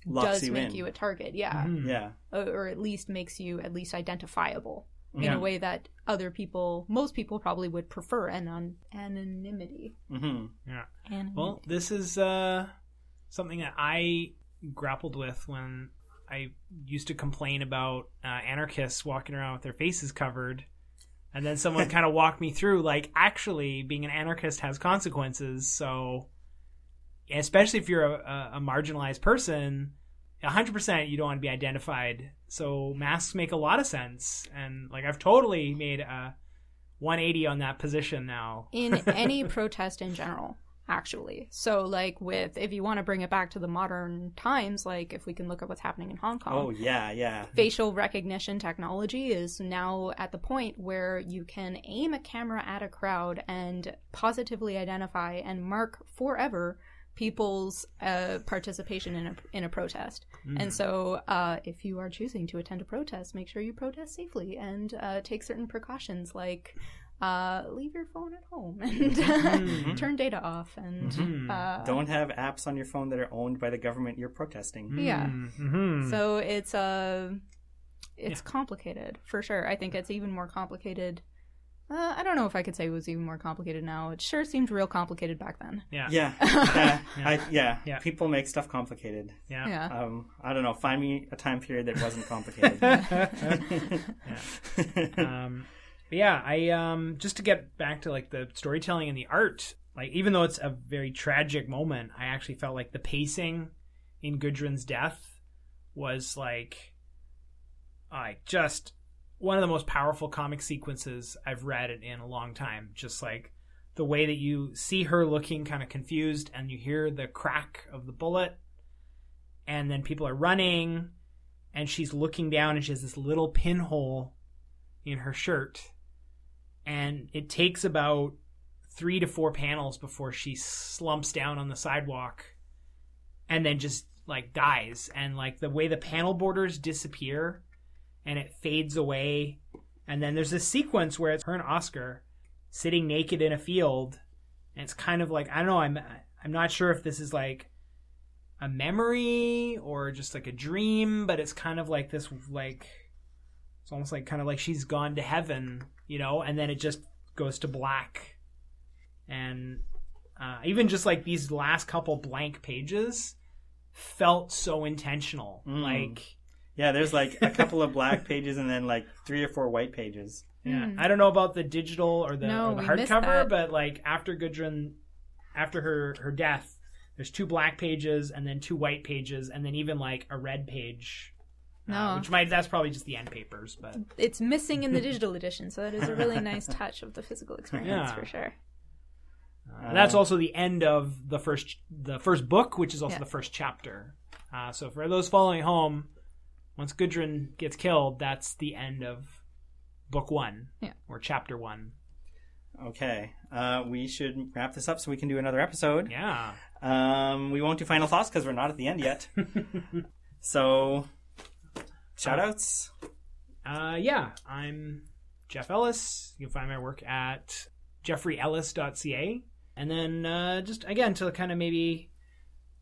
C: Locks
A: does
C: you
A: make
C: in.
A: you a target, yeah,
B: Mhm.
C: Yeah.
A: or, or at least makes you at least identifiable in
B: Yeah.
A: a way that other people, most people, probably would prefer anon- anonymity.
C: hmm
B: yeah
A: Anonymity.
B: Well, this is uh, something that I grappled with when I used to complain about uh, anarchists walking around with their faces covered. And then someone [laughs] kind of walked me through, like, actually, being an anarchist has consequences. So, especially if you're a, a, a marginalized person, 100% you don't want to be identified. So, masks make a lot of sense. And, like, I've totally made a 180 on that position now.
A: in [laughs] any protest in general actually so like with if you want to bring it back to the modern times like if we can look at what's happening in hong kong
C: Oh yeah, yeah.
A: facial recognition technology is now at the point where you can aim a camera at a crowd and positively identify and mark forever people's uh, participation in a, in a protest. And so, uh, if you are choosing to attend a protest, make sure you protest safely and uh, take certain precautions like uh, leave your phone at home [laughs] and turn data off and
B: Mhm.
A: uh,
C: Don't have apps on your phone that are owned by the government you're protesting.
A: Yeah.
B: Mm-hmm.
A: So it's uh it's complicated for sure. I think it's even more complicated. Uh, I don't know if I could say it was even more complicated now. It sure seemed real complicated back then.
B: yeah.
C: Yeah, [laughs] yeah, I, yeah.
B: Yeah.
C: People make stuff complicated.
B: Yeah.
A: Yeah.
C: Um, I don't know. Find me a time period that wasn't complicated. [laughs]
B: um, but yeah, I um, just to get back to like the storytelling and the art. Like even though it's a very tragic moment, I actually felt like the pacing in Gudrun's death was like, like just one of the most powerful comic sequences I've read in, in a long time. Just like the way that you see her looking kind of confused, and you hear the crack of the bullet, and then people are running, and she's looking down, and she has this little pinhole in her shirt, and it takes about three to four panels before she slumps down on the sidewalk and then just like dies. And like the way the panel borders disappear and it fades away. And then there's this sequence where it's her and Oscar sitting naked in a field. And it's kind of like I don't know I'm I'm not sure if this is like a memory or just like a dream but it's kind of like this like it's almost like kind of like she's gone to heaven you know and then it just goes to black and uh, even just like these last couple blank pages felt so intentional
C: Mm.
B: like
C: yeah, there's like a couple of black [laughs] pages and then like three or four white pages.
B: yeah
A: Hmm.
B: i don't know about the digital or the,
A: No,
B: or the hardcover but like after gudrun after her her death there's two black pages and then two white pages and then even like a red page. Uh,
A: No.
B: which might that's probably just the end papers, but
A: It's missing in the digital edition, so that is a really nice [laughs] touch of the physical experience
B: Yeah.
A: for sure.
B: uh, that's also the end of the first the first book, which is also
A: Yeah.
B: the first chapter. Uh, so for those following home, once Gudrun gets killed, that's the end of book one,
A: Yeah.
B: or chapter one.
C: Okay, uh, we should wrap this up so we can do another episode.
B: Yeah.
C: Um, we won't do final thoughts because we're not at the end yet. [laughs] so, shout outs.
B: Uh, yeah, I'm Jeff Ellis. You can find my work at jeffreyellis.ca. And then uh, just again to kind of maybe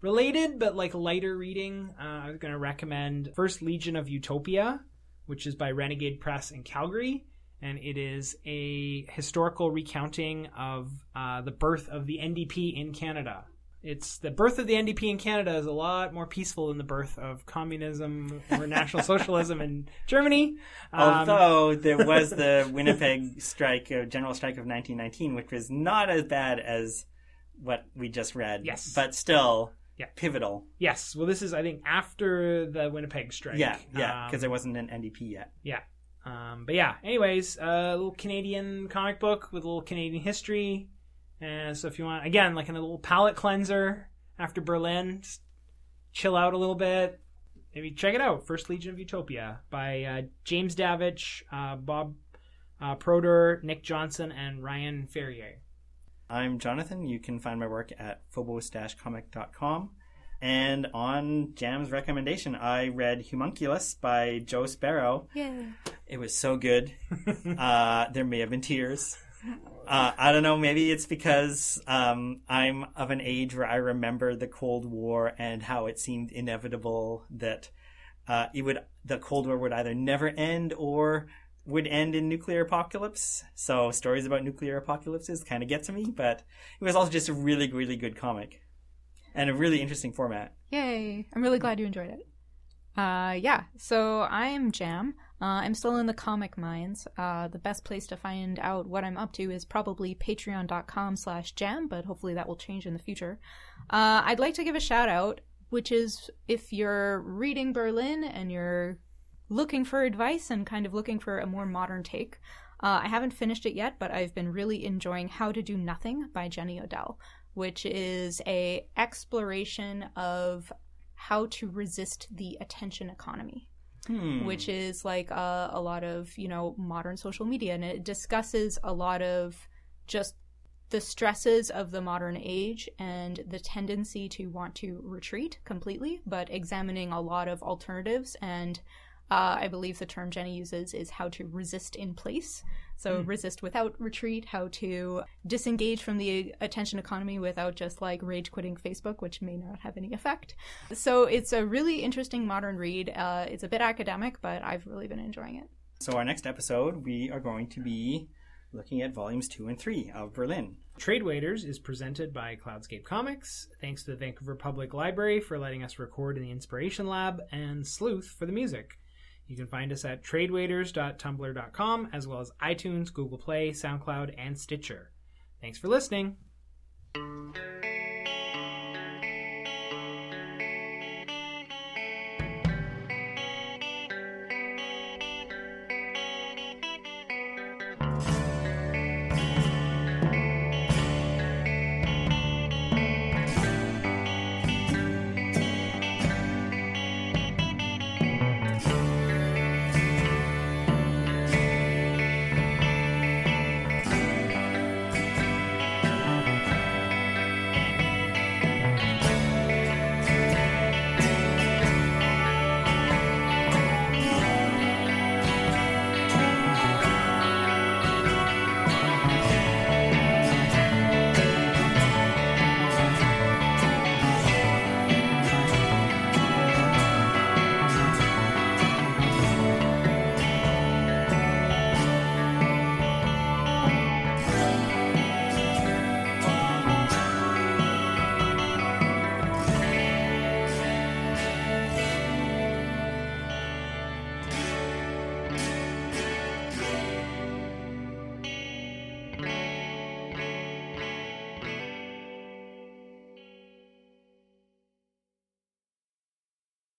B: related but like lighter reading, uh, I was going to recommend First Legion of Utopia, which is by Renegade Press in Calgary. And it is a historical recounting of uh, the birth of the NDP in Canada. It's the birth of the NDP in Canada is a lot more peaceful than the birth of communism or National Socialism in Germany. Um,
C: Although there was the Winnipeg strike, uh, general strike of 1919, which was not as bad as what we just read.
B: Yes.
C: but still
B: Yeah.
C: pivotal.
B: Yes. Well, this is I think after the Winnipeg strike.
C: Yeah, yeah,
B: Um,
C: because there wasn't an NDP yet.
B: yeah. Um, but yeah. Anyways, a little Canadian comic book with a little Canadian history. And so if you want, again, like a little palate cleanser after Berlin, just chill out a little bit. Maybe check it out. First Legion of Utopia by uh, James Davich, uh, Bob uh, Proder, Nick Johnson, and Ryan Ferrier.
C: I'm Jonathan. You can find my work at phobos-comic.com. And on Jam's recommendation, I read Homunculus by Joe Sparrow.
A: Yay.
C: It was so good. [laughs] uh, there may have been tears. Uh, I don't know. Maybe it's because um, I'm of an age where I remember the Cold War and how it seemed inevitable that uh, it would the Cold War would either never end or would end in nuclear apocalypse. So stories about nuclear apocalypses kind of get to me, but it was also just a really, really good comic and a really interesting format.
A: Yay. I'm really glad you enjoyed it. Uh, yeah, so I am Jam. Uh, I'm still in the comic mines. Uh, the best place to find out what I'm up to is probably patreon.com slash jam, but hopefully that will change in the future. Uh, I'd like to give a shout out, which is if you're reading Berlin and you're looking for advice and kind of looking for a more modern take. Uh, I haven't finished it yet, but I've been really enjoying How to Do Nothing by Jenny Odell, which is a exploration of how to resist the attention economy
C: Hmm.
A: which is like uh, a lot of you know modern social media and it discusses a lot of just the stresses of the modern age and the tendency to want to retreat completely but examining a lot of alternatives and uh, i believe the term jenny uses is how to resist in place so resist without retreat how to disengage from the attention economy without just like rage quitting facebook which may not have any effect so it's a really interesting modern read uh, it's a bit academic but i've really been enjoying it
C: So our next episode, we are going to be looking at volumes two and three of Berlin.
B: Trade Waiters is presented by Cloudscape Comics. Thanks to the Vancouver Public Library for letting us record in the Inspiration Lab, and Sleuth for the music. You can find us at tradewaiters.tumblr.com as well as iTunes, Google Play, SoundCloud, and Stitcher. Thanks for listening.